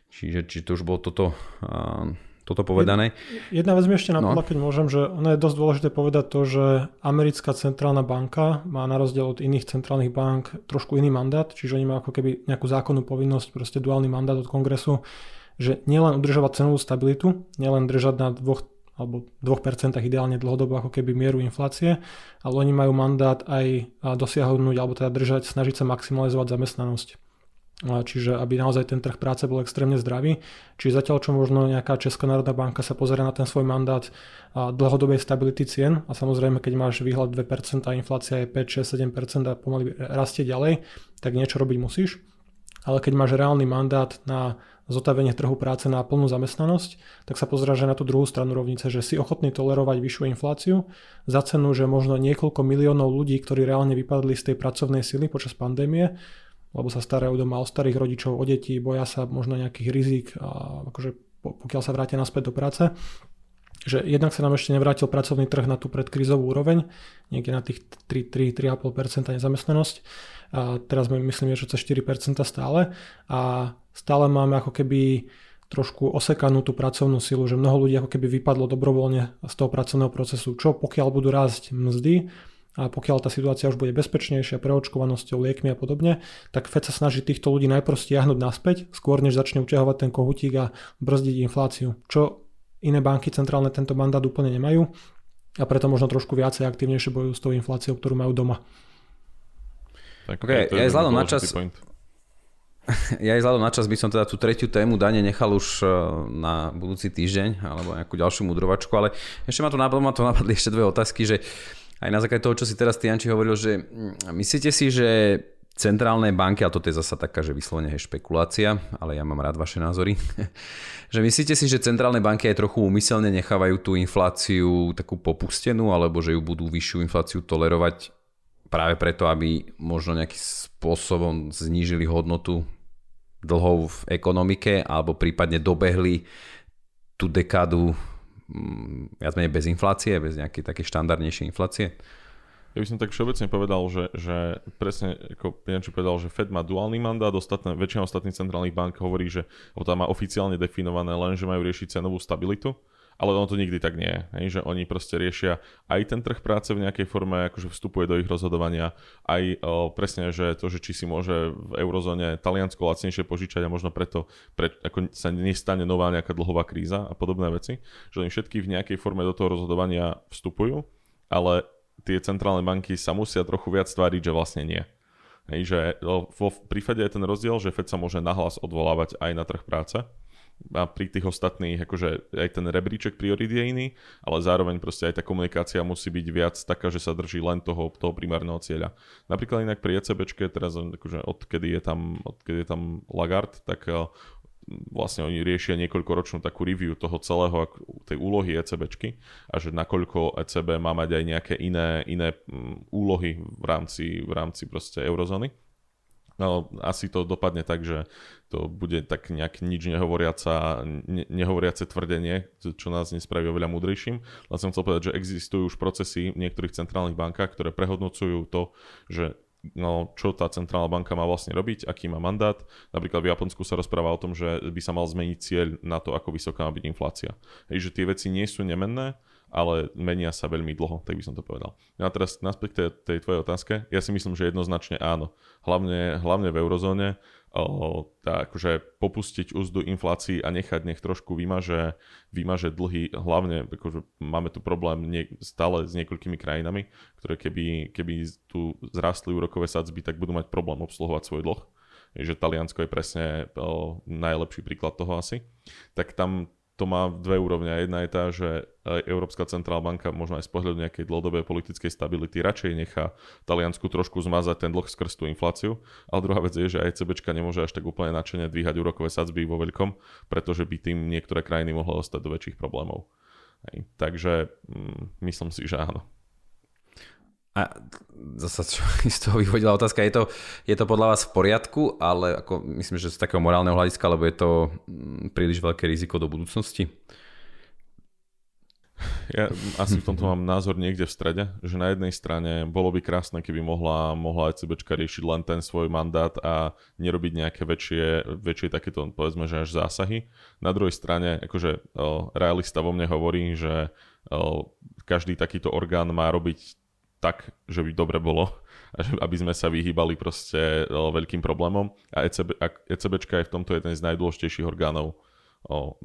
Čiže či to už bolo toto toto povedané. Jedna vec mi ešte napadla, no. keď môžem, že ono je dosť dôležité povedať to, že americká centrálna banka má na rozdiel od iných centrálnych bank trošku iný mandát, čiže oni majú ako keby nejakú zákonnú povinnosť, proste duálny mandát od kongresu, že nielen udržovať cenovú stabilitu, nielen držať na dvoch alebo 2% ideálne dlhodobo ako keby mieru inflácie, ale oni majú mandát aj dosiahnuť alebo teda držať, snažiť sa maximalizovať zamestnanosť čiže aby naozaj ten trh práce bol extrémne zdravý. Čiže zatiaľ, čo možno nejaká Česká národná banka sa pozrie na ten svoj mandát dlhodobej stability cien a samozrejme, keď máš výhľad 2% a inflácia je 5, 6, 7% a pomaly rastie ďalej, tak niečo robiť musíš. Ale keď máš reálny mandát na zotavenie trhu práce na plnú zamestnanosť, tak sa pozráš na tú druhú stranu rovnice, že si ochotný tolerovať vyššiu infláciu za cenu, že možno niekoľko miliónov ľudí, ktorí reálne vypadli z tej pracovnej sily počas pandémie, lebo sa starajú doma o starých rodičov, o deti, boja sa možno nejakých rizik, a akože pokiaľ sa vrátia naspäť do práce, že jednak sa nám ešte nevrátil pracovný trh na tú predkrizovú úroveň, niekde na tých 3-3,5% nezamestnanosť. A teraz sme myslím, že cez 4% stále a stále máme ako keby trošku osekanú tú pracovnú silu, že mnoho ľudí ako keby vypadlo dobrovoľne z toho pracovného procesu. Čo pokiaľ budú rásť mzdy, a pokiaľ tá situácia už bude bezpečnejšia preočkovanosťou, liekmi a podobne, tak FED sa snaží týchto ľudí najprv stiahnuť naspäť, skôr než začne uťahovať ten kohutík a brzdiť infláciu. Čo iné banky centrálne tento mandát úplne nemajú a preto možno trošku viacej aktívnejšie bojujú s tou infláciou, ktorú majú doma. Tak, okay, ja vzhľadom na čas... Point. ja aj vzhľadom na čas by som teda tú tretiu tému dane nechal už e, na budúci týždeň alebo nejakú ďalšiu mudrovačku, ale ešte ma to napadlo, ma to napadli ešte dve otázky, že aj na základe toho, čo si teraz Tianči hovoril, že mm, myslíte si, že centrálne banky, a toto je zasa taká, že vyslovene je špekulácia, ale ja mám rád vaše názory, že myslíte si, že centrálne banky aj trochu úmyselne nechávajú tú infláciu takú popustenú, alebo že ju budú vyššiu infláciu tolerovať práve preto, aby možno nejakým spôsobom znížili hodnotu dlhov v ekonomike alebo prípadne dobehli tú dekádu viac menej bez inflácie, bez nejakej také štandardnejšej inflácie? Ja by som tak všeobecne povedal, že, že presne ako Pianči povedal, že Fed má duálny mandát, ostatné, väčšina ostatných centrálnych bank hovorí, že tam má oficiálne definované len, že majú riešiť cenovú stabilitu ale ono to nikdy tak nie je, že oni proste riešia aj ten trh práce v nejakej forme, akože vstupuje do ich rozhodovania, aj o, presne, že to, že či si môže v eurozóne Taliansko lacnejšie požičať a možno preto pre, ako sa nestane nová nejaká dlhová kríza a podobné veci, že oni všetky v nejakej forme do toho rozhodovania vstupujú, ale tie centrálne banky sa musia trochu viac tváriť, že vlastne nie. Hej, že vo prípade je ten rozdiel, že Fed sa môže nahlas odvolávať aj na trh práce a pri tých ostatných, akože aj ten rebríček priorit je iný, ale zároveň proste aj tá komunikácia musí byť viac taká, že sa drží len toho, toho primárneho cieľa. Napríklad inak pri ECBčke, teraz akože odkedy je tam, odkedy je tam Lagarde, tak vlastne oni riešia niekoľkoročnú takú review toho celého, tej úlohy ECBčky a že nakoľko ECB má mať aj nejaké iné, iné mm, úlohy v rámci, v rámci proste eurozóny. No, asi to dopadne tak, že to bude tak nejak nič nehovoriaca, ne, nehovoriace tvrdenie, čo nás nespraví oveľa múdrejším. Len som chcel povedať, že existujú už procesy v niektorých centrálnych bankách, ktoré prehodnocujú to, že no, čo tá centrálna banka má vlastne robiť, aký má mandát. Napríklad v Japonsku sa rozpráva o tom, že by sa mal zmeniť cieľ na to, ako vysoká má byť inflácia. Hej, že tie veci nie sú nemenné, ale menia sa veľmi dlho, tak by som to povedal. No a teraz naspäť tej, tej tvojej otázke. Ja si myslím, že jednoznačne áno. Hlavne, hlavne v eurozóne o, tá, akože popustiť úzdu inflácii a nechať nech trošku vymaže, vymaže dlhy. Hlavne akože máme tu problém nie, stále s niekoľkými krajinami, ktoré keby, keby tu zrastli úrokové sadzby, tak budú mať problém obsluhovať svoj dlh že Taliansko je presne o, najlepší príklad toho asi, tak tam to má dve úrovne. Jedna je tá, že Európska centrálna banka možno aj z pohľadu nejakej dlhodobej politickej stability radšej nechá Taliansku trošku zmazať ten dlh skrz tú infláciu. Ale druhá vec je, že aj CBčka nemôže až tak úplne načene dvíhať úrokové sadzby vo veľkom, pretože by tým niektoré krajiny mohli ostať do väčších problémov. Takže mm, myslím si, že áno. A zase čo z toho vyvodila otázka, je to, je to podľa vás v poriadku, ale ako myslím, že z takého morálneho hľadiska, lebo je to mm, príliš veľké riziko do budúcnosti? Ja asi v tomto mám názor niekde v strede, že na jednej strane bolo by krásne, keby mohla, mohla ECBčka riešiť len ten svoj mandát a nerobiť nejaké väčšie, väčšie takéto, povedzme, že až zásahy. Na druhej strane, akože o, realista vo mne hovorí, že o, každý takýto orgán má robiť tak, že by dobre bolo, aby sme sa vyhýbali proste veľkým problémom. A ECB, ECBčka je v tomto jeden z najdôležitejších orgánov.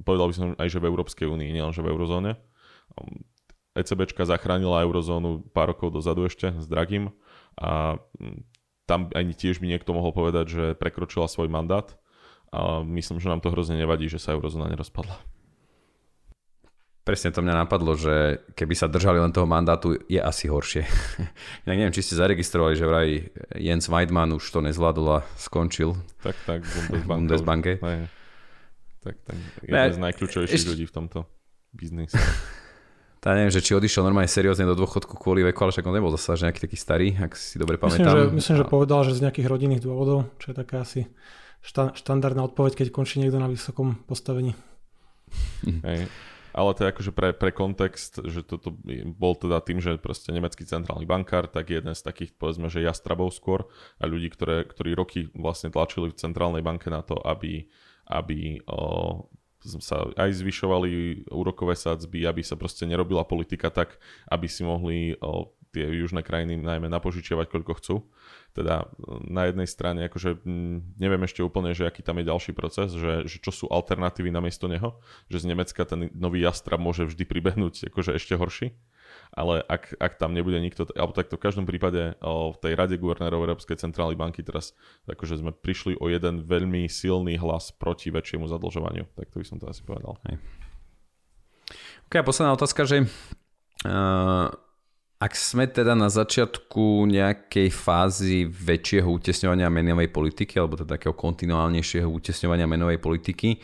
Povedal by som aj, že v Európskej únii, nielenže v eurozóne. ECBčka zachránila eurozónu pár rokov dozadu ešte s Dragim a tam ani tiež by niekto mohol povedať, že prekročila svoj mandát a myslím, že nám to hrozne nevadí, že sa eurozóna nerozpadla. Presne to mňa napadlo, že keby sa držali len toho mandátu, je asi horšie. ja neviem, či ste zaregistrovali, že vraj Jens Weidmann už to nezvládol a skončil. Tak, tak, Bundesbanke. Bundesbanke. Tak, tak, jeden ne, z najkľúčovejších ešte... ľudí v tomto biznise. Tá neviem, že či odišiel normálne seriózne do dôchodku kvôli veku, ale však on nebol zase nejaký taký starý, ak si dobre pamätám. Myslím, že, myslím, že povedal, že z nejakých rodinných dôvodov, čo je taká asi šta, štandardná odpoveď, keď končí niekto na vysokom postavení. Hej ale to je akože pre, pre kontext, že toto bol teda tým, že proste nemecký centrálny bankár, tak jeden z takých povedzme, že jastrabov skôr a ľudí, ktoré, ktorí roky vlastne tlačili v centrálnej banke na to, aby, aby o, sa aj zvyšovali úrokové sadzby, aby sa proste nerobila politika tak, aby si mohli o, tie južné krajiny najmä napožičiavať koľko chcú teda na jednej strane, akože neviem ešte úplne, že aký tam je ďalší proces, že, že čo sú alternatívy namiesto neho, že z Nemecka ten nový Jastrab môže vždy pribehnúť akože ešte horší. ale ak, ak tam nebude nikto, alebo takto v každom prípade o, v tej rade guvernérov Európskej centrálnej banky teraz akože sme prišli o jeden veľmi silný hlas proti väčšiemu zadlžovaniu. Tak to by som to asi povedal. Hej. Ok, posledná otázka, že uh, ak sme teda na začiatku nejakej fázy väčšieho utesňovania menovej politiky, alebo teda takého kontinuálnejšieho utesňovania menovej politiky,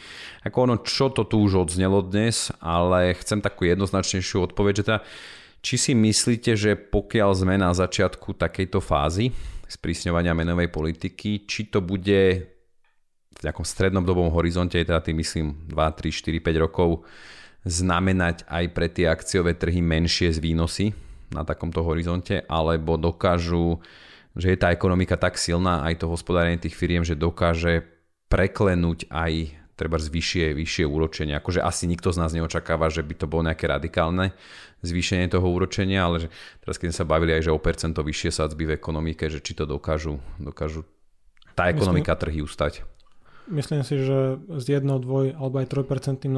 ako ono, čo to tu už odznelo dnes, ale chcem takú jednoznačnejšiu odpoveď, že teda, či si myslíte, že pokiaľ sme na začiatku takejto fázy sprísňovania menovej politiky, či to bude v nejakom strednom dobom horizonte, teda tým myslím 2, 3, 4, 5 rokov, znamenať aj pre tie akciové trhy menšie z výnosy na takomto horizonte, alebo dokážu, že je tá ekonomika tak silná, aj to hospodárenie tých firiem, že dokáže preklenúť aj treba z vyššie, vyššie úročenie. Akože asi nikto z nás neočakáva, že by to bolo nejaké radikálne zvýšenie toho úročenia, ale že teraz keď sme sa bavili aj, že o percento vyššie sadzby v ekonomike, že či to dokážu, dokážu tá ekonomika Myslím, trhy ustať. Myslím si, že s 1, 2 alebo aj 3%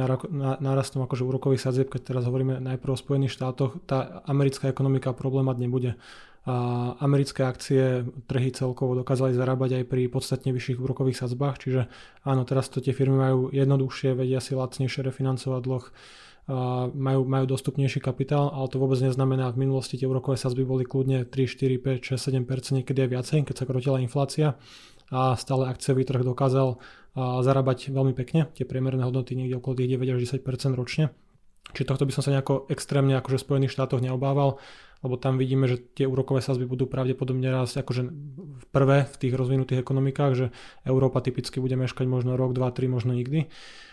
nárastom akože úrokových sadzieb, keď teraz hovoríme najprv o Spojených štátoch, tá americká ekonomika problém nebude. A americké akcie, trhy celkovo dokázali zarábať aj pri podstatne vyšších úrokových sadzbách, čiže áno, teraz to tie firmy majú jednoduchšie, vedia si lacnejšie refinancovať dlh, majú, majú dostupnejší kapitál, ale to vôbec neznamená, v minulosti tie úrokové sadzby boli kľudne 3, 4, 5, 6, 7%, niekedy aj viacej, keď sa krotila inflácia a stále akciový trh dokázal zarábať veľmi pekne, tie priemerné hodnoty niekde okolo tých 9 až 10 ročne. Čiže tohto by som sa nejako extrémne akože v Spojených štátoch neobával, lebo tam vidíme, že tie úrokové sazby budú pravdepodobne rásť akože v prvé v tých rozvinutých ekonomikách, že Európa typicky bude meškať možno rok, dva, tri, možno nikdy.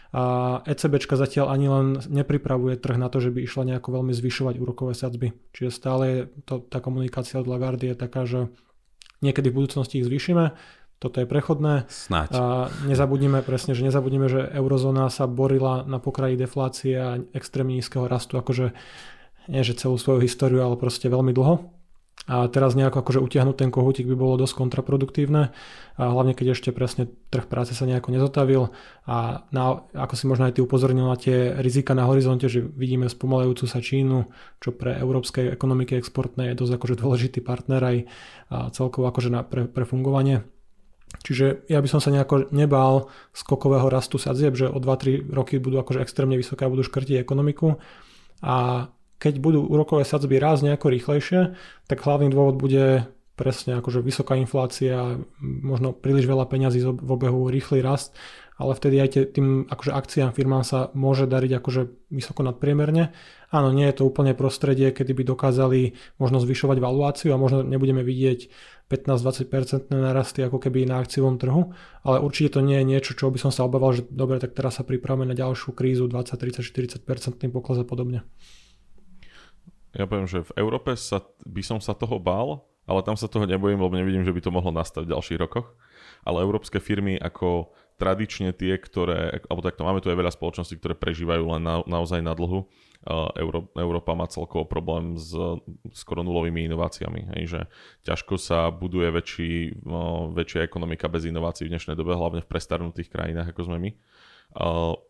A ECBčka zatiaľ ani len nepripravuje trh na to, že by išla nejako veľmi zvyšovať úrokové sadzby. Čiže stále to, tá komunikácia od Lagardy je taká, že niekedy v budúcnosti ich zvýšime, toto je prechodné. Snáď. A nezabudnime presne, že nezabudnime, že eurozóna sa borila na pokraji deflácie a extrémne nízkeho rastu, akože nie že celú svoju históriu, ale proste veľmi dlho. A teraz nejako akože utiahnuť ten kohútik by bolo dosť kontraproduktívne, a hlavne keď ešte presne trh práce sa nejako nezotavil a na, ako si možno aj ty upozornil na tie rizika na horizonte, že vidíme spomalajúcu sa Čínu, čo pre európskej ekonomiky exportnej je dosť akože dôležitý partner aj celkovo akože na, pre, pre fungovanie Čiže ja by som sa nejako nebál skokového rastu sadzieb, že o 2-3 roky budú akože extrémne vysoké a budú škrtiť ekonomiku. A keď budú úrokové sadzby rásť nejako rýchlejšie, tak hlavný dôvod bude presne akože vysoká inflácia, možno príliš veľa peňazí v obehu, rýchly rast, ale vtedy aj tým akože akciám firmám sa môže dariť akože vysoko nadpriemerne. Áno, nie je to úplne prostredie, kedy by dokázali možno zvyšovať valuáciu a možno nebudeme vidieť 15-20% narasty ako keby na akciovom trhu, ale určite to nie je niečo, čo by som sa obával, že dobre, tak teraz sa pripravíme na ďalšiu krízu 20, 30, 40% pokles a podobne. Ja poviem, že v Európe sa, by som sa toho bál, ale tam sa toho nebojím, lebo nevidím, že by to mohlo nastať v ďalších rokoch. Ale európske firmy ako tradične tie, ktoré, alebo takto máme tu aj veľa spoločností, ktoré prežívajú len na, naozaj na dlhu, Euró- Európa má celkovo problém s skoro nulovými inováciami. Hej, že ťažko sa buduje väčší, väčšia ekonomika bez inovácií v dnešnej dobe, hlavne v prestarnutých krajinách, ako sme my.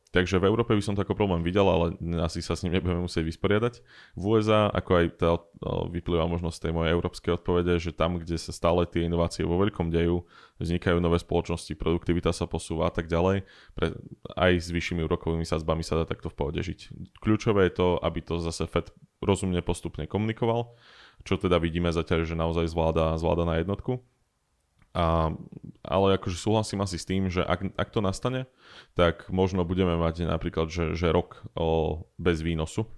Takže v Európe by som to ako problém videl, ale asi sa s ním nebudeme musieť vysporiadať. V USA, ako aj tá, vyplýva možnosť tej mojej európskej odpovede, že tam, kde sa stále tie inovácie vo veľkom dejú, vznikajú nové spoločnosti, produktivita sa posúva a tak ďalej, pre, aj s vyššími úrokovými sadzbami sa dá takto v pohode žiť. Kľúčové je to, aby to zase FED rozumne postupne komunikoval, čo teda vidíme zatiaľ, že naozaj zvláda, zvláda na jednotku. A, ale akože súhlasím asi s tým, že ak, ak to nastane, tak možno budeme mať napríklad, že, že rok o, bez výnosu,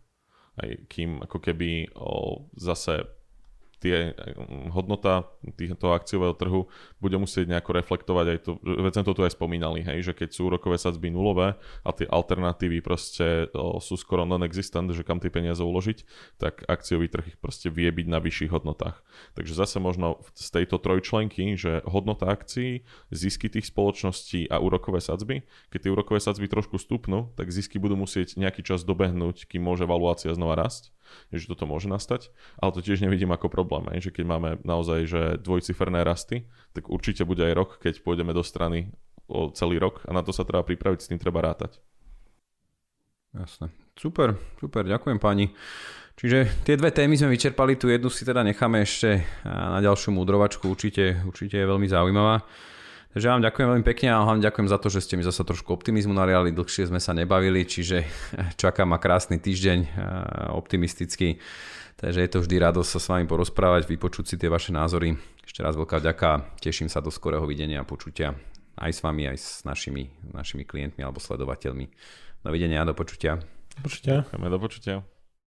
aj kým ako keby o, zase tie mm, hodnota týchto akciového trhu bude musieť nejako reflektovať aj to, veď sme to tu aj spomínali, hej, že keď sú úrokové sadzby nulové a tie alternatívy proste sú skoro non-existent, že kam tie peniaze uložiť, tak akciový trh ich proste vie byť na vyšších hodnotách. Takže zase možno z tejto trojčlenky, že hodnota akcií, zisky tých spoločností a úrokové sadzby, keď tie úrokové sadzby trošku stupnú, tak zisky budú musieť nejaký čas dobehnúť, kým môže valuácia znova rásť že toto môže nastať, ale to tiež nevidím ako problém, aj, že keď máme naozaj že dvojciferné rasty, tak určite bude aj rok, keď pôjdeme do strany o celý rok a na to sa treba pripraviť, s tým treba rátať. Jasné. Super, super, ďakujem pani. Čiže tie dve témy sme vyčerpali, tu jednu si teda necháme ešte na ďalšiu múdrovačku, určite, určite je veľmi zaujímavá. Takže vám ďakujem veľmi pekne a hlavne ďakujem za to, že ste mi zase trošku optimizmu nariali, dlhšie sme sa nebavili, čiže čaká ma krásny týždeň, optimistický. Takže je to vždy radosť sa s vami porozprávať, vypočuť si tie vaše názory. Ešte raz veľká ďaká, teším sa do skorého videnia a počutia aj s vami, aj s našimi, našimi klientmi alebo sledovateľmi. Dovidenia a do počutia. Do počutia. do počutia.